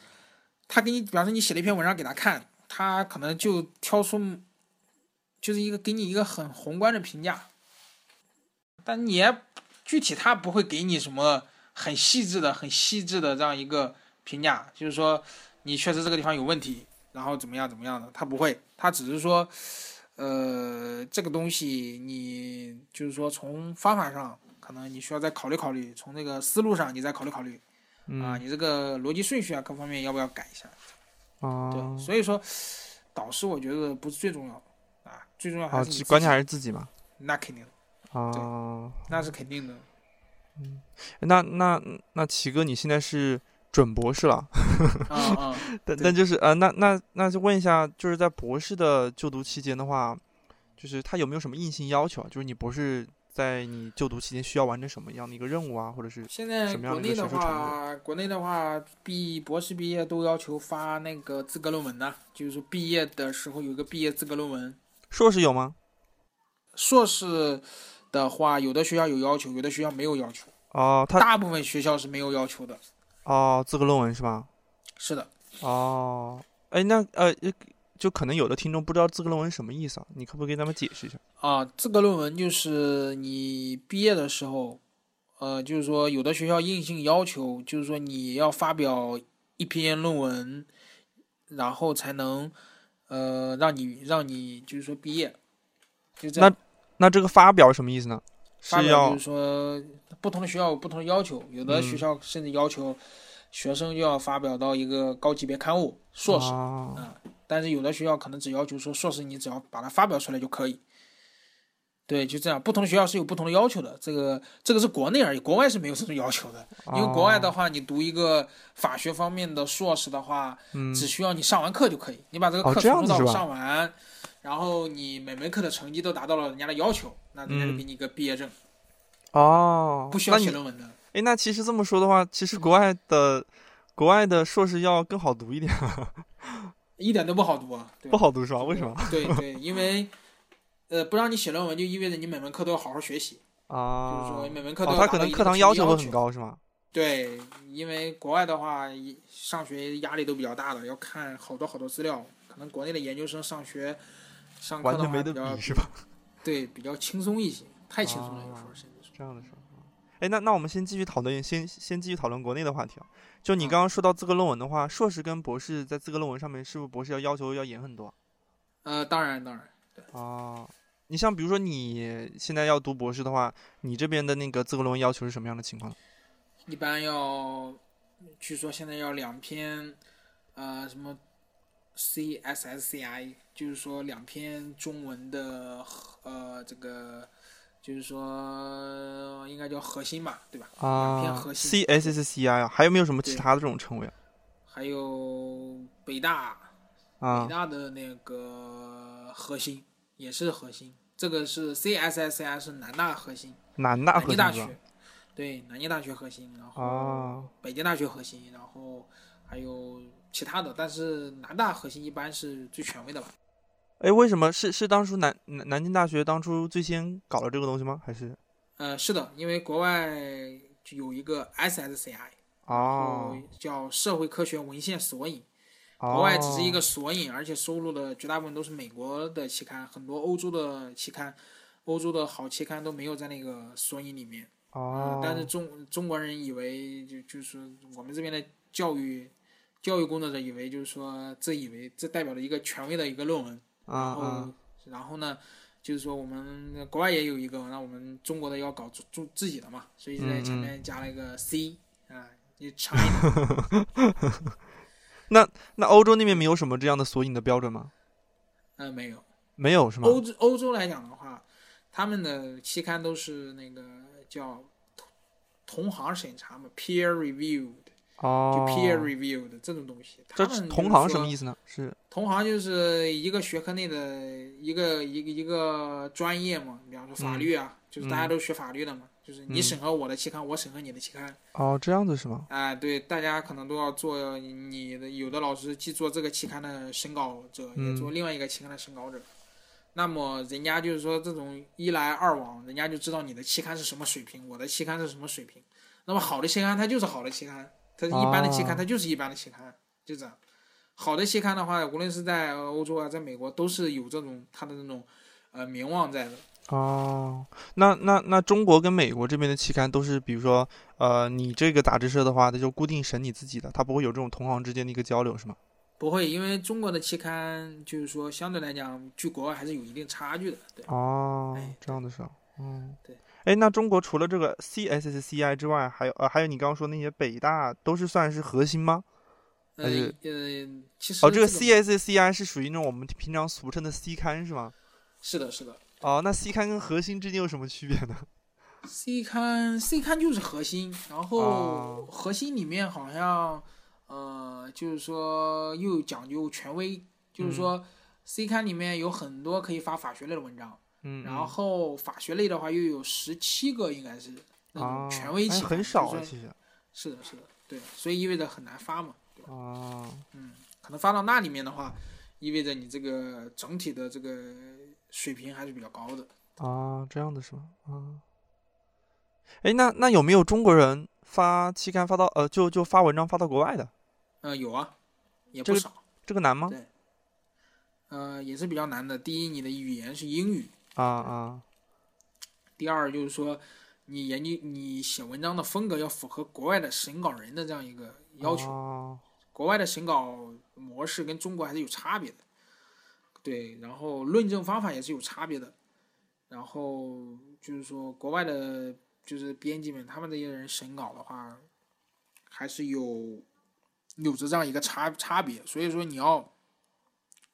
他给你，比方说你写了一篇文章给他看，他可能就挑出就是一个给你一个很宏观的评价，但你也具体他不会给你什么很细致的、很细致的这样一个评价，就是说你确实这个地方有问题，然后怎么样怎么样的，他不会，他只是说。呃，这个东西你就是说从方法上，可能你需要再考虑考虑；从那个思路上，你再考虑考虑。啊，你这个逻辑顺序啊，各方面要不要改一下？
啊，
对，所以说导师我觉得不是最重要的啊，最重要还是
关键还是自己嘛。
那肯定
啊，
那是肯定的。
嗯，那那那齐哥，你现在是？准博士了，但但就是呃，那那那就问一下，就是在博士的就读期间的话，就是他有没有什么硬性要求啊？就是你博士在你就读期间需要完成什么样的一个任务啊，或者是
现在国内的话，国内的话，毕博士毕业都要求发那个资格论文的，就是毕业的时候有个毕业资格论文。
硕士有吗？
硕士的话，有的学校有要求，有的学校没有要求。
哦，他
大部分学校是没有要求的。
哦，资格论文是吧？
是的。
哦，哎，那呃，就可能有的听众不知道资格论文什么意思啊？你可不可以给咱们解释一下？
啊，资格论文就是你毕业的时候，呃，就是说有的学校硬性要求，就是说你要发表一篇论文，然后才能呃让你让你就是说毕业。就这
样。那那这个发表什么意思呢？
发表就是说。不同的学校有不同的要求，有的学校甚至要求学生就要发表到一个高级别刊物，硕士啊。但是有的学校可能只要求说硕士你只要把它发表出来就可以。对，就这样，不同的学校是有不同的要求的。这个这个是国内而已，国外是没有这种要求的。因为国外的话，你读一个法学方面的硕士的话，只需要你上完课就可以，你把这个课从头到尾上完，然后你每门课的成绩都达到了人家的要求，那人家就给你一个毕业证。
哦，
不需要写论文的。
哎，那其实这么说的话，其实国外的国外的硕士要更好读一点。
一点都不好读啊！
不好读是吧？为什么？
对对，因为呃，不让你写论文，就意味着你每门课都要好好学习啊。就是说每门课都
他可能课堂要求
都
很高，是吗？
对，因为国外的话，上学压力都比较大的，要看好多好多资料。可能国内的研究生上学上课的话比较
是吧？
对，比较轻松一些，太轻松了，有时候是。
这样的事儿，哎，那那我们先继续讨论，先先继续讨论国内的话题啊。就你刚刚说到资格论文的话，硕士跟博士在资格论文上面，是不是博士要要求要严很多？
呃，当然当然。
哦，你像比如说你现在要读博士的话，你这边的那个资格论文要求是什么样的情况？
一般要，据说现在要两篇，呃，什么 CSSCI，就是说两篇中文的，呃，这个。就是说，应该叫核心吧，对吧？啊
，C S S C I 啊，还有没有什么其他的这种称谓？啊？
还有北大，
北
大的那个核心也是核心，这个是 C S S C I 是南大核心，
南
大对，南京大学核心，然后北京大学核心，然后还有其他的，但是南大核心一般是最权威的吧。
哎，为什么是是当初南南南京大学当初最先搞了这个东西吗？还是？
呃，是的，因为国外就有一个 SSCI，
哦，
叫社会科学文献索引，国外只是一个索引，而且收录的绝大部分都是美国的期刊，很多欧洲的期刊，欧洲的好期刊都没有在那个索引里面。
哦，
但是中中国人以为就就是我们这边的教育教育工作者以为就是说这以为这代表了一个权威的一个论文。然后，然后呢，就是说我们国外也有一个，那我们中国的要搞自自己的嘛，所以在前面加了一个 C 啊，你查一
查。那那欧洲那边没有什么这样的索引的标准吗？
呃，没有，
没有是吗？
欧洲欧洲来讲的话，他们的期刊都是那个叫同同行审查嘛，peer review。
哦，
就 peer review 的这种东西，
这同行什么意思呢？是
同行就是一个学科内的一个一个一个专业嘛，比方说法律啊，就是大家都学法律的嘛，就是你审核我的期刊，我审核你的期刊。
哦，这样子是吗？
啊，对，大家可能都要做你的，有的老师既做这个期刊的审稿者，也做另外一个期刊的审稿者，那么人家就是说这种一来二往，人家就知道你的期刊是什么水平，我的期刊是什么水平。那么好的期刊它就是好的期刊，它是一般的期刊它就是一般的期刊，就这样。好的期刊的话，无论是在欧洲啊，在美国都是有这种它的那种呃名望在的。
哦，那那那中国跟美国这边的期刊都是，比如说呃，你这个杂志社的话，它就固定审你自己的，它不会有这种同行之间的一个交流，是吗？
不会，因为中国的期刊就是说相对来讲，距国外还是有一定差距的。对。
哦
哎，
这样的是吧？嗯，
对。
哎，那中国除了这个 CSSCI 之外，还有呃，还有你刚刚说那些北大都是算是核心吗？
呃呃，其实
哦，这个 CSSCI 是属于那种我们平常俗称的 C 刊是吗？
是的，是的。
哦，那 C 刊跟核心之间有什么区别呢
？C 刊 C 刊就是核心，然后
哦
核心里面好像呃，就是说又讲究权威，就是说 C 刊里面有很多可以发法学类的文章，
嗯，
然后法学类的话又有十七个，应该是那
啊
种权威期刊，
很少其实。
是的，是的，对，所以意味着很难发嘛，对吧？
哦，
嗯，可能发到那里面的话，意味着你这个整体的这个水平还是比较高的。
啊，这样的是吗？啊，哎，那那有没有中国人发期刊发到呃，就就发文章发到国外的？
呃，有啊，也
这个
不少。
这个难吗？
对呃，也是比较难的。第一，你的语言是英语；
啊啊，
第二，就是说你研究你写文章的风格要符合国外的审稿人的这样一个要求。
哦。
国外的审稿模式跟中国还是有差别的，对，然后论证方法也是有差别的，然后就是说国外的，就是编辑们他们这些人审稿的话，还是有有着这样一个差差别，所以说你要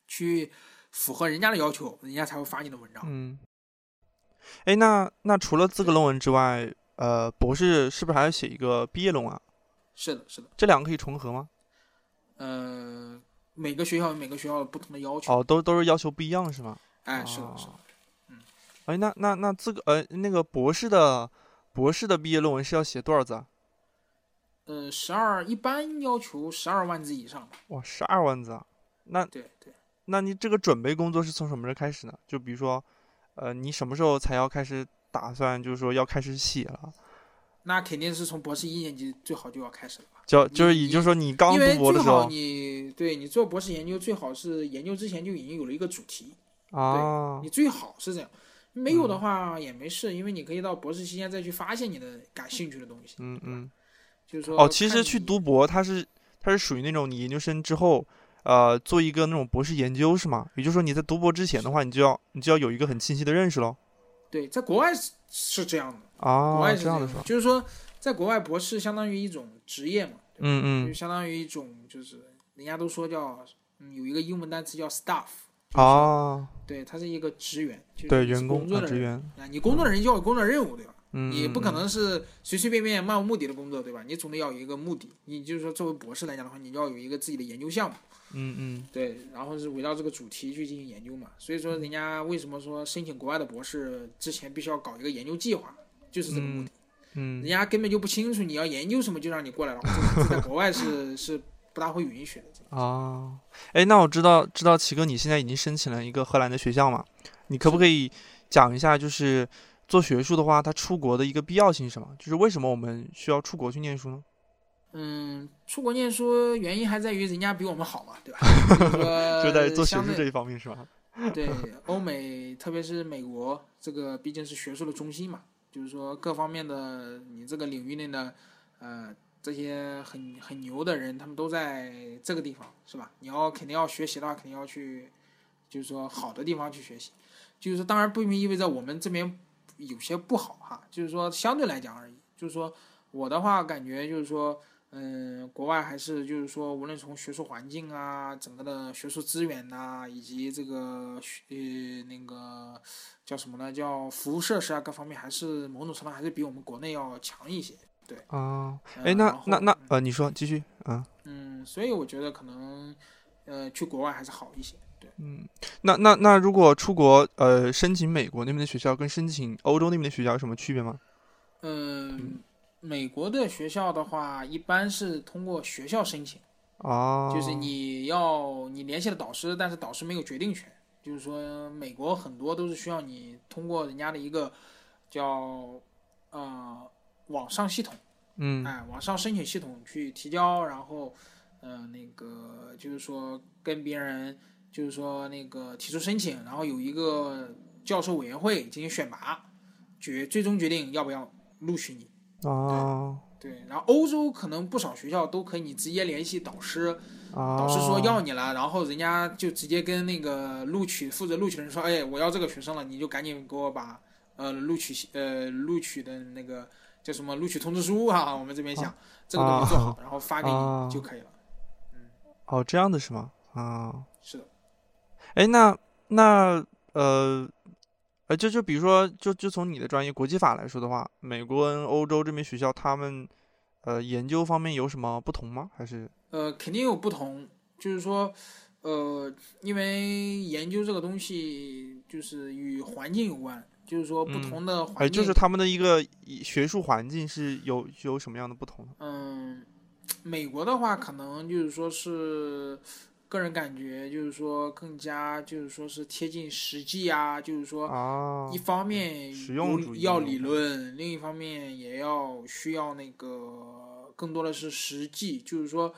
去符合人家的要求，人家才会发你的文章。
嗯。哎，那那除了资格论文之外，呃，博士是不是还要写一个毕业论文啊？
是的，是的，
这两个可以重合吗？
呃，每个学校有每个学校不同的要求，
哦，都都是要求不一样是吗？
哎，是的，是的。
嗯哎，那那那资格呃，那个博士的博士的毕业论文是要写多少字啊？
呃，十二一般要求十二万字以上吧。
哇，十二万字啊！那
对对，
那你这个准备工作是从什么时候开始呢？就比如说，呃，你什么时候才要开始打算，就是说要开始写了？
那肯定是从博士一年级最好就要开始了吧？
就就是也就是说你刚读博的时候
你对你做博士研究最好是研究之前就已经有了一个主题，
啊
你最好是这样。没有的话也没事，因为你可以到博士期间再去发现你的感兴趣的东西。
嗯嗯
就是说
哦，其实去读博它是它是属于那种你研究生之后。呃，做一个那种博士研究是吗？也就是说你在读博之前的话，你就要你就要有一个很清晰的认识喽。
对，在国外是是这样的啊，国
啊，
外是
这样的？
就是说在国外博士相当于一种职业嘛，
嗯嗯，
就相当于一种就是人家都说叫嗯有一个英文单词叫 staff，
哦，
对，它是一个职员，就是
对，
你是
员工
作的人
职员，
啊，你工作的人就要有工作任务，对吧？
嗯，
你不可
嗯
能是随随便便漫无目的的工作，对吧？你总得要有一个目的。你就是说，作为博士来讲的话，你要有一个自己的研究项目，
嗯嗯
对，然后是围绕这个主题去进行研究嘛。所以说，人家为什么说申请国外的博士之前必须要搞一个研究计划，就是这个目的。
嗯
人家根本就不清楚你要研究什么就让你过来了，在国外是是不大会允许的。
啊，哎，那我知道知道齐哥你现在已经申请了一个荷兰的学校嘛？你可不可以讲一下，就是做学术的话，他出国的一个必要性是什么？就是为什么我们需要出国去念书呢？
嗯，出国念书原因还在于人家比我们好嘛，对吧？就
在做学术这一方面是吧？
对，欧美特别是美国，这个毕竟是学术的中心嘛，就是说各方面的你这个领域内的，呃，这些很很牛的人，他们都在这个地方，是吧？你要肯定要学习的话，肯定要去，就是说好的地方去学习，就是说当然不意味着我们这边有些不好哈，就是说相对来讲而已，就是说我的话感觉就是说。嗯，国外还是就是说，无论从学术环境啊，整个的学术资源呐、以及这个学呃那个叫什么呢？叫服务设施啊，各方面还是某种程度还是比我们国内要强一些。
对啊，
嗯
哎，那那那呃，你说继续啊，
嗯，所以我觉得可能呃去国外还是好一些。对，
嗯，那那那如果出国呃申请美国那边的学校跟申请欧洲那边的学校有什么区别吗？
嗯，美国的学校的话，一般是通过学校申请，
啊，
就是你要你联系了导师，但是导师没有决定权，就是说美国很多都是需要你通过人家的一个叫呃网上系统，
嗯。
哎，网上申请系统去提交，然后呃那个就是说跟别人就是说那个提出申请，然后有一个教授委员会进行选拔，决最终决定要不要录取你。
哦
对，然后欧洲可能不少学校都可以，你直接联系导师，
哦，
导师说要你了，然后人家就直接跟那个录取负责录取的人说，哎，我要这个学生了，你就赶紧给我把呃录取呃录取的那个叫什么录取通知书啊，我们这边讲、这个东西做好，然后发给
哦
你就可以了。嗯。
哦这样的是吗？啊，
是的，
哎，那那呃。呃，就就比如说，就就从你的专业国际法来说的话，美国跟欧洲这边学校，他们呃研究方面有什么不同吗？还是
呃，肯定有不同，就是说，呃，因为研究这个东西就是与环境有关，就是说不
嗯
同的环境，
哎，就是他们的一个以学术环境是有有什么样的不同？
嗯，美国的话，可能就是说是个人感觉，就是说更加就是说是贴近实际啊，就是说
啊
一方面
实用
要理论，另一方面也要需要那个更多的是实际，就是说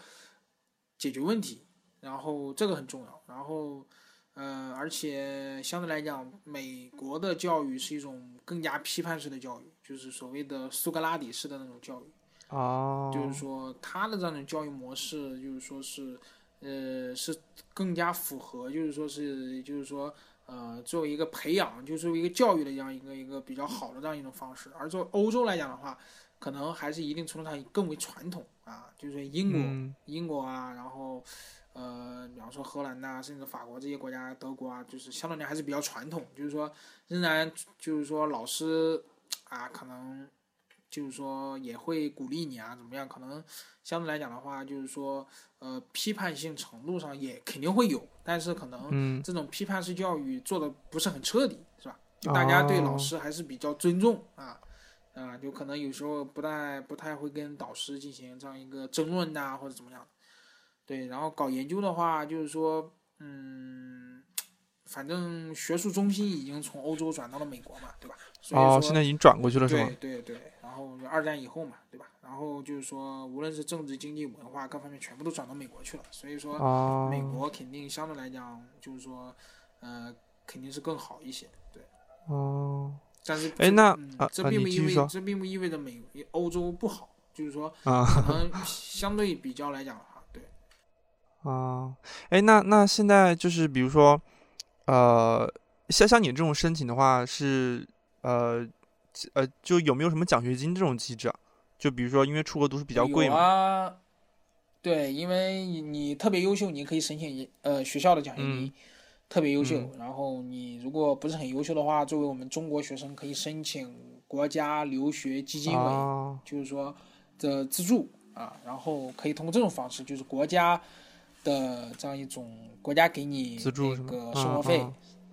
解决问题，然后这个很重要，然后。呃，而且相对来讲，美国的教育是一种更加批判式的教育，就是所谓的苏格拉底式的那种教育。
哦，
就是说他的这种教育模式，就是说是，呃，是更加符合，就是说是，就是说，呃，作为一个培养，就作为一个教育的这样一个一个比较好的这样一种方式。而作为欧洲来讲的话，可能还是一定程度上更为传统啊，就是英国、
嗯
英国啊，然后，呃，比方说荷兰呐、甚至法国这些国家，德国啊，就是相对来讲还是比较传统，就是说仍然就是说老师啊，可能就是说也会鼓励你啊，怎么样？可能相对来讲的话，就是说呃，批判性程度上也肯定会有，但是可能
嗯
这种批判式教育做的不是很彻底，是吧？就大家对老
哦
师还是比较尊重啊。啊，就可能有时候不太不太会跟导师进行这样一个争论呐、或者怎么样。对，然后搞研究的话，就是说，嗯，反正学术中心已经从欧洲转到了美国嘛，对吧？所以
哦，
说
现在已经转过去了是吗
对？对后就二战以后嘛，对吧？然后就是说，无论是政治、经济、文化各方面，全部都转到美国去了。所以说，
哦，
美国肯定相对来讲，就是说，呃，肯定是更好一些。对，
哦，
但是
哎那
嗯
啊啊
这并不意味这并不意味着美欧洲不好，就是说，
啊
可能相对比较来讲的话，对。
啊，哎，那那现在就是比如说，呃，像像你这种申请的话是呃呃，就有没有什么奖学金这种机制啊？就比如说，因为出国读书比较贵
有
嘛，
啊，对，因为你你特别优秀，你可以申请一呃学校的奖学金，
嗯
特别优秀。
嗯
然后你如果不是很优秀的话，作为我们中国学生可以申请国家留学基金委，
啊
就是说的资助啊，然后可以通过这种方式，就是国家的这样一种国家给你那
资助
个生活费，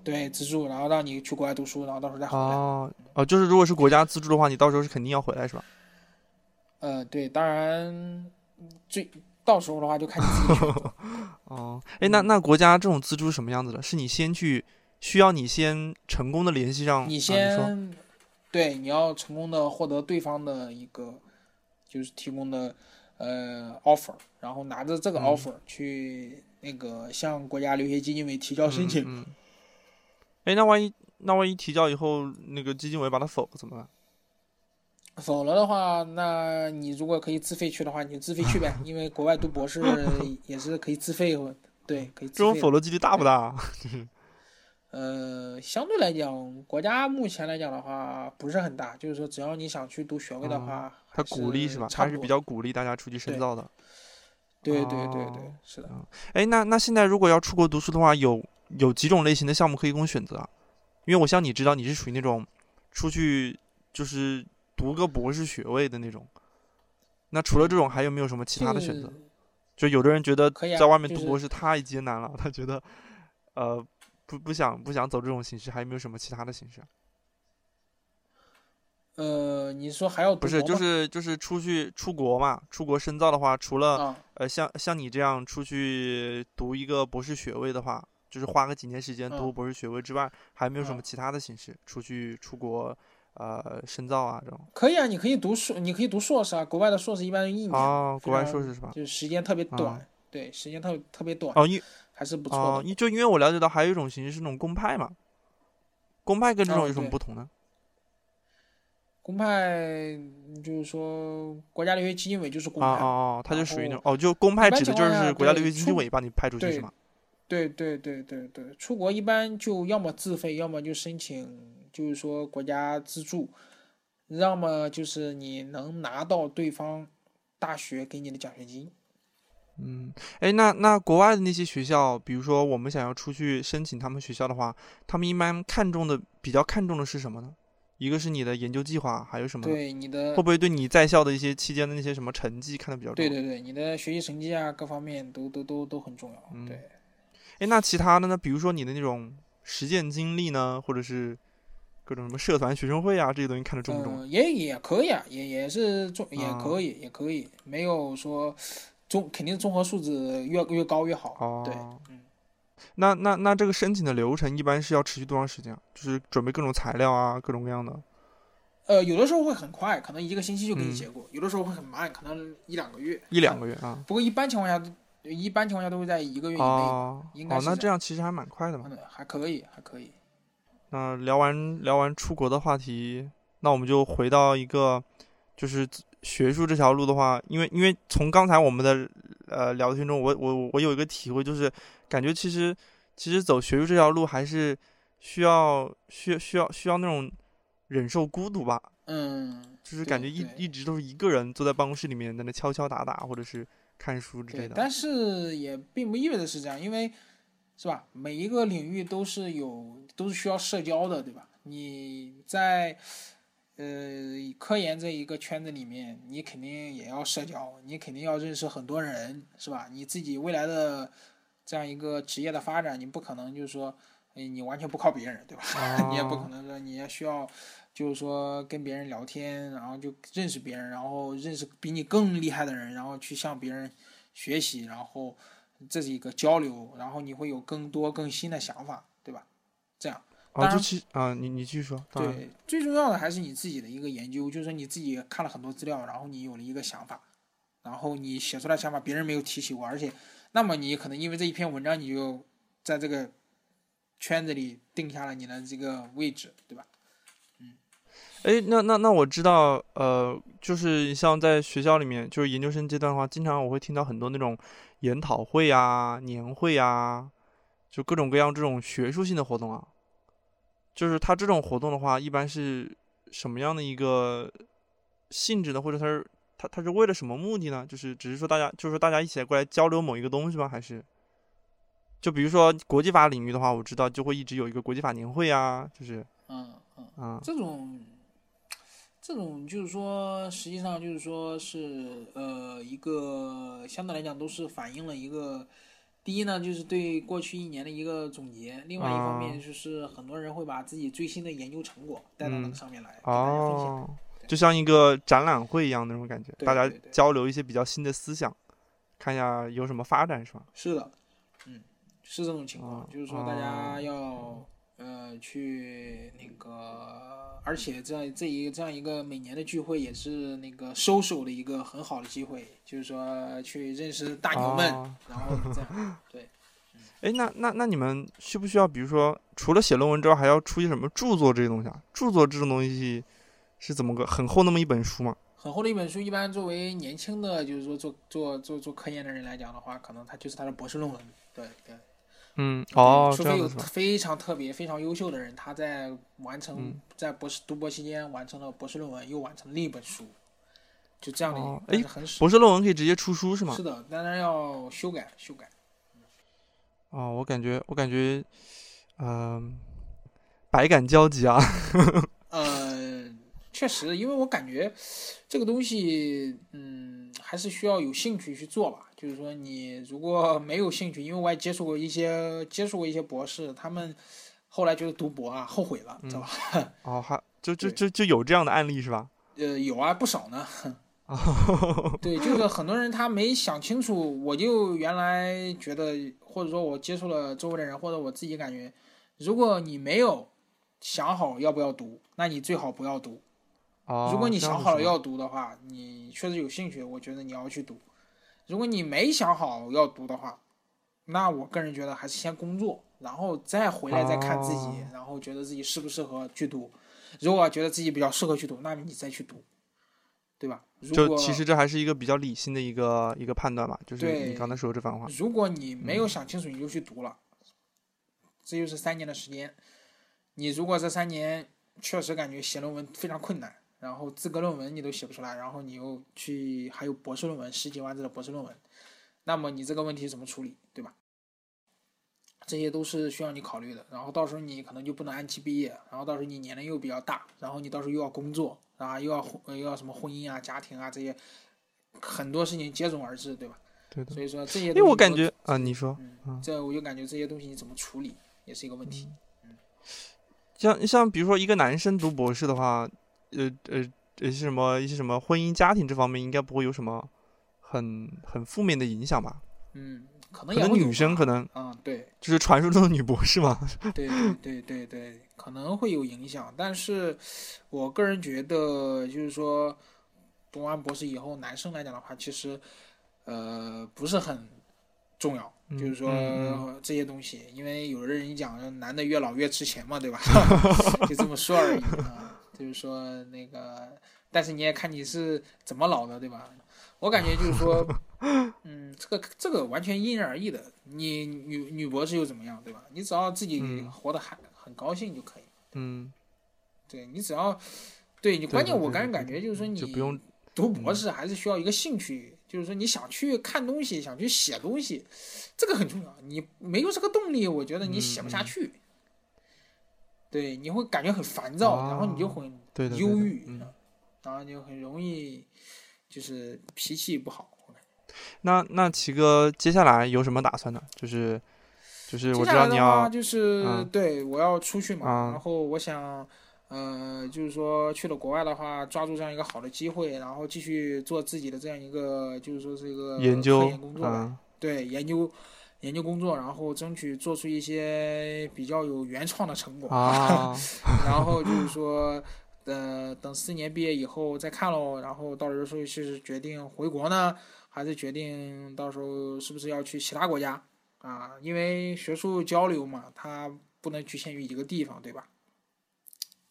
对资助，然后让你去国外读书，然后到时候再回来。
哦哦，就是如果是国家资助的话，你到时候是肯定要回来是吧？
呃，对，当然最到时候的话就看你自己。
哦，哎，那那国家这种资助是什么样子的？是你先去，需要你先成功的联系上，
你先，对，你要成功的获得对方的一个就是提供的呃 offer，然后拿着这个
嗯
offer 去那个向国家留学基金委提交申请。
嗯。哎、那万一那万一提交以后，那个基金委把它否了怎么办？
否了的话，那你如果可以自费去的话，你就自费去呗，因为国外读博士 也是可以自费，对，可以自费这种。
否了几率大不大？
呃，相对来讲，国家目前来讲的话不是很大，就是说只要你想去读学位的话，
他
还
鼓励是吧？他是比较鼓励大家出去深造的。
对对对对
哦，
是的。
哎，那那现在如果要出国读书的话，有有几种类型的项目可以供选择啊？因为我像你知道，你是属于那种出去就是读个博士学位的那种。那除了这种，还有没有什么其他的选择？就有的人觉得在外面读博士太艰难了，他觉得呃不不想不想走这种形式，还有没有什么其他的形式啊？
呃，你说还要读
不是，就是就是出去出国嘛，出国深造的话，除了
啊，
呃像像你这样出去读一个博士学位的话，就是花个几年时间
嗯
读博士学位之外，还没有什么
嗯
其他的形式出去出国呃深造啊这种？
可以啊，你可以读硕，你可以读硕士啊。国外的硕士一般一年，
哦，国外硕士是吧？
就是时间特别短，
啊
对，时间特特别短，
哦，因
还是不错
哦，
的。
因就因为我了解到还有一种形式是那种公派嘛，公派跟这种
哦
有什么不同呢？
公派就是说国家留学基金委就是公
啊
派嘛，
哦哦，它就属于那种哦，就公派指的就是国家留学基金委把你派出去是吗？
对对对对对，出国一般就要么自费，要么就申请，就是说国家资助，要么就是你能拿到对方大学给你的奖学金。
嗯，哎，那那国外的那些学校，比如说我们想要出去申请他们学校的话，他们一般看重的比较看重的是什么呢？一个是你的研究计划，还有什么呢？
对你的
会不会对你在校的一些期间的那些什么成绩看得比较重？
对对对，你的学习成绩啊，各方面都都都都很重要。
嗯
对，
哎，那其他的呢？比如说你的那种实践经历呢，或者是各种什么社团、学生会啊，这些东西看得重不重？
嗯，也也可以啊，也也是重，也
啊
可以，也可以，没有说综肯定综合素质越越高越好。对，
哦
嗯。
那那那这个申请的流程一般是要持续多长时间啊？就是准备各种材料啊，各种各样的。
呃，有的时候会很快，可能一个星期就给你
嗯
结果；有的时候会很慢，可能一两个月。
一两个月啊。
不过一般情况下都，一般情况下都会在一个月以内。
哦哦，那
应该是这
这样其实还蛮快的嘛。
嗯，还可以，还可以。
那聊完聊完出国的话题，那我们就回到一个，就是学术这条路的话，因为因为从刚才我们的呃聊天中，我我我有一个体会，就是感觉其实其实走学术这条路还是需要需要需要需要那种忍受孤独吧，
嗯，
就是感觉一一直都是一个人坐在办公室里面在那敲敲打打，或者是看书之类，的。
但是也并不意味着是这样，因为是吧？每一个领域都是有都是需要社交的，对吧？你在呃科研这一个圈子里面，你肯定也要社交，你肯定要认识很多人，是吧？你自己未来的这样一个职业的发展，你不可能就是说，哎，你完全不靠别人，对吧？你也不可
哦
能说你也需要，就是说跟别人聊天，然后就认识别人，然后认识比你更厉害的人，然后去向别人学习，然后这是一个交流，然后你会有更多更新的想法，对吧？这样，
哦，
当然
就其啊，你你继续说。
对，最重要的还是你自己的一个研究，就是说你自己看了很多资料，然后你有了一个想法，然后你写出来想法别人没有提起过，而且，那么你可能因为这一篇文章，你就在这个圈子里定下了你的这个位置，对吧？
哎，那那那我知道，呃，就是像在学校里面，就是研究生阶段的话，经常我会听到很多那种研讨会啊、年会啊，就各种各样这种学术性的活动啊。就是它这种活动的话，一般是什么样的一个性质呢？或者它是它它是为了什么目的呢？就是只是说大家就是说大家一起来过来交流某一个东西吗？还是就比如说国际法领域的话，我知道就会一直有一个国际法年会啊，就是
嗯嗯。
嗯、
这种，这种就是说，实际上就是说是呃一个相对来讲都是反映了一个，第一呢就是对过去一年的一个总结，另外一方面
啊
就是很多人会把自己最新的研究成果带到那
嗯
个上面来，给大家分享。
哦，就像一个展览会一样那种感觉，大家交流一些比较新的思想，看一下有什么发展，是吧？
是的，嗯，是这种情况，
哦
就是说大
哦。
家要呃去那个，而且这样这一这样一个每年的聚会也是那个收手的一个很好的机会，就是说去认识大牛们，
哦
然后这样对。
哎，那那那你们需不需要，比如说除了写论文之外，还要出些什么著作这些东西啊？著作这种东西是怎么个很厚那么一本书吗？
很厚的一本书，一般作为年轻的，就是说做做做做科研的人来讲的话，可能他就是他的博士论文。对对。
嗯，哦，
除非有？非常特别、非常优秀的人，他在完成、
嗯
在博士读博期间完成了博士论文，又完成了另一本书，就这样的，
哦
但是很少。
博士论文可以直接出书是吗
是？的，当然要修改修改。
哦，我感觉我感觉，嗯、百感交集啊。
呃，确实，因为我感觉这个东西，嗯，还是需要有兴趣去做吧。就是说，你如果没有兴趣，因为我也接触过一些接触过一些博士，他们后来就是读博啊，后悔了，知道吧？
哦，还就就就就有这样的案例是吧？
呃，有啊，不少呢。对，就是很多人他没想清楚，我就原来觉得，或者说我接触了周围的人，或者我自己感觉，如果你没有想好要不要读，那你最好不要读。
哦，
如果你想好了要读的话，你确实有兴趣，我觉得你要去读。如果你没想好要读的话，那我个人觉得还是先工作，然后再回来再看自己，
哦
然后觉得自己适不适合去读。如果觉得自己比较适合去读，那么你再去读，对吧？如果
就其实这还是一个比较理性的一个一个判断吧，就是你刚才说这番话。
如果你没有想清楚，你就去读了，这就是三年的时间。你如果这三年确实感觉写论文非常困难，然后资格论文你都写不出来，然后你又去还有博士论文十几万字的博士论文，那么你这个问题怎么处理，对吧？这些都是需要你考虑的。然后到时候你可能就不能按期毕业，然后到时候你年龄又比较大，然后你到时候又要工作啊，又要婚又要什么婚姻啊、家庭啊这些很多事情接踵而至，对吧？
对的，
所以说这些，
因为我感觉啊，你说
嗯，这我就感觉这些东西你怎么处理也是一个问题。
嗯像像比如说一个男生读博士的话，呃呃一些，什么一些什么婚姻家庭这方面应该不会有什么很很负面的影响吧？
嗯，可能
可能女生可能
嗯，对
就是传说中的女博士嘛。
对对对对对，可能会有影响，但是我个人觉得，就是说读完博士以后，男生来讲的话，其实呃不是很重要。
嗯
就是说
嗯
这些东西，因为有的人讲男的越老越值钱嘛，对吧？就这么说而已啊。就是说那个，但是你也看你是怎么老的，对吧？我感觉就是说，嗯，这个这个完全因人而异的。你女女博士又怎么样，对吧？你只要自己
嗯
活得还很高兴就可以。
嗯，
对你只要，对你关键我个人感觉就是说你
就不用
读博士还是需要一个兴趣，就是说你想去看东西，想去写东西，这个很重要。你没有这个动力，我觉得你写不下去。对，你会感觉很烦躁，然后你就
哦
很忧郁，
嗯，
然后就很容易就是脾气不好。
那那齐哥接下来有什么打算呢？就是就是我知道你要
就是、
嗯
对我要出去嘛，
啊
然后我想，呃，就是说去了国外的话，抓住这样一个好的机会，然后继续做自己的这样一个，就是说这个科
研究
工作对研究研究工作，然后争取做出一些比较有原创的成果。
啊，
然后就是说，呃，等四年毕业以后再看喽。然后到时候是决定回国呢，还是决定到时候是不是要去其他国家啊？因为学术交流嘛，它不能局限于一个地方，对吧？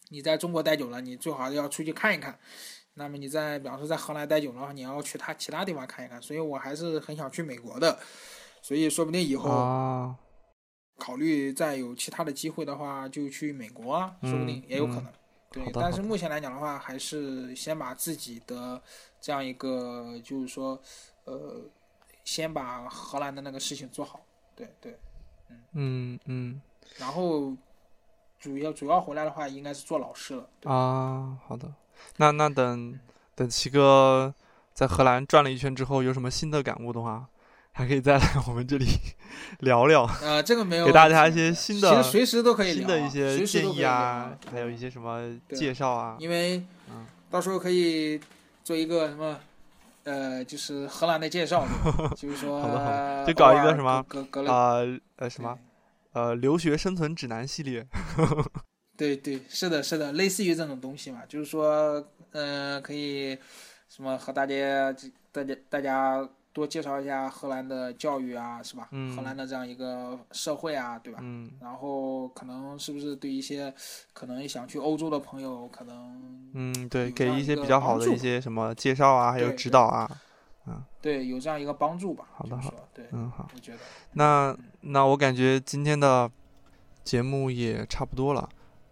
你在中国待久了，你最好要出去看一看。那么你在，比方说在荷兰待久了，你要去他其他地方看一看。所以我还是很想去美国的。所以说不定以后
啊，
考虑再有其他的机会的话，就去美国啊，说不定
嗯
也有可
嗯
能。对但是目前来讲的话，还是先把自己的这样一个，就是说，呃，先把荷兰的那个事情做好。对对，
嗯嗯
然后主要主要回来的话，应该是做老师了。
啊，好的。那那等等齐哥在荷兰转了一圈之后，有什么新的感悟的话，还可以再来我们这里 聊聊，
呃，这个没有
给大家一些新的
其实随时都可以聊啊，
新的一些建议啊，还有一些什么介绍啊。
因为
嗯
到时候可以做一个什么，呃，就是荷兰的介绍，就是说
好的好的就搞一个什么啊呃什么呃留学生存指南系列。
对对，是的，是的，类似于这种东西嘛，就是说，嗯、可以什么和大家大家大家多介绍一下荷兰的教育啊，是吧？
嗯
荷兰的这样一个社会啊，对吧？
嗯
然后可能是不是对一些可能想去欧洲的朋友，可能
嗯，对，给一些比较好的一些什么介绍啊，还有指导啊。
嗯对有这样一个帮助吧。
好的好
的，对，
嗯，好。
我觉得。
那那我感觉今天的节目也差不多了，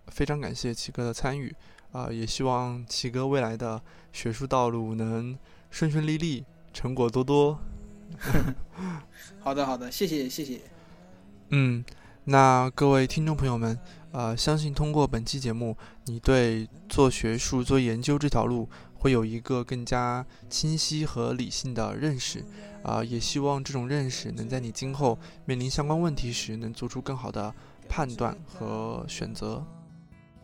非常感谢齐哥的参与啊、也希望齐哥未来的学术道路能顺顺利利，成果多多。
好的，好的，谢谢，谢谢。
嗯，那各位听众朋友们，呃，相信通过本期节目，你对做学术、做研究这条路会有一个更加清晰和理性的认识。啊、也希望这种认识能在你今后面临相关问题时，能做出更好的判断和选择。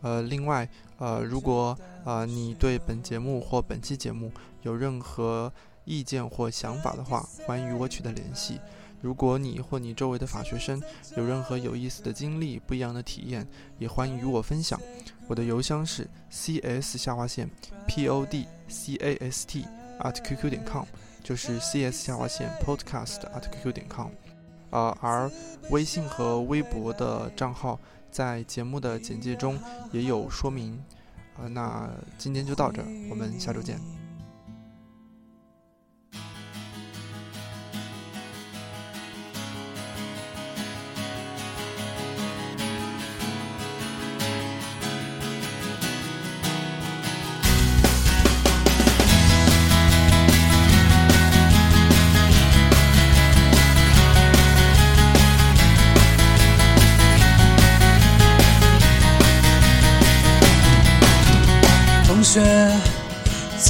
呃，另外，呃，如果啊你对本节目或本期节目有任何意见或想法的话，欢迎与我取得联系。如果你或你周围的法学生有任何有意思的经历、不一样的体验，也欢迎与我分享。我的邮箱是 cs 下划线 podcast at qq 点 com，就是 cs 下划线 podcast at qq 点 com。啊，而微信和微博的账号。在节目的简介中也有说明，啊，那今天就到这儿，我们下周见。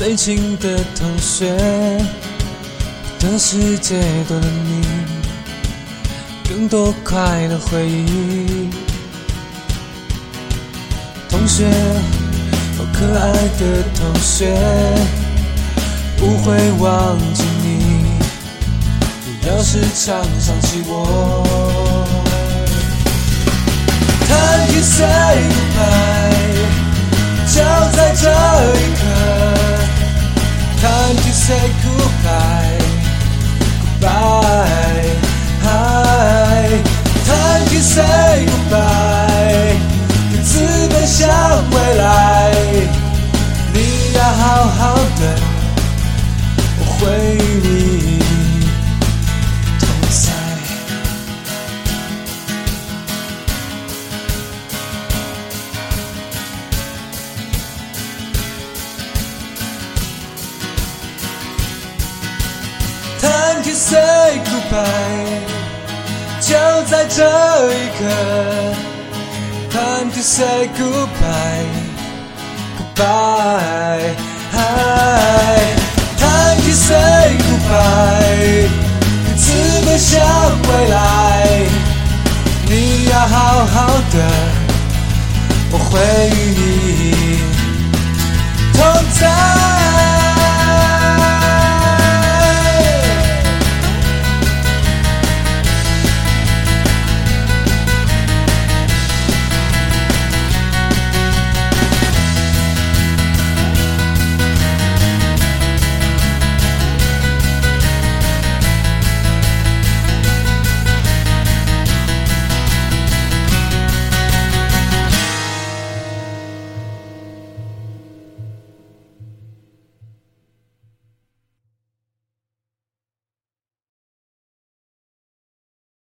最亲的同学，的世界多了你，更多快乐回忆。同学，好可爱的同学，不会忘记你。你要时常想起我。Time to say goodbye。就在这一刻，Time to say goodbye, goodbye, Time to say goodbye，各自奔向未来。你要好好的，我会与你。Say goodbye，就在这一刻。Time to say goodbye，goodbye。Time to say goodbye，各自奔向未来。你要好好的，我会与你同在。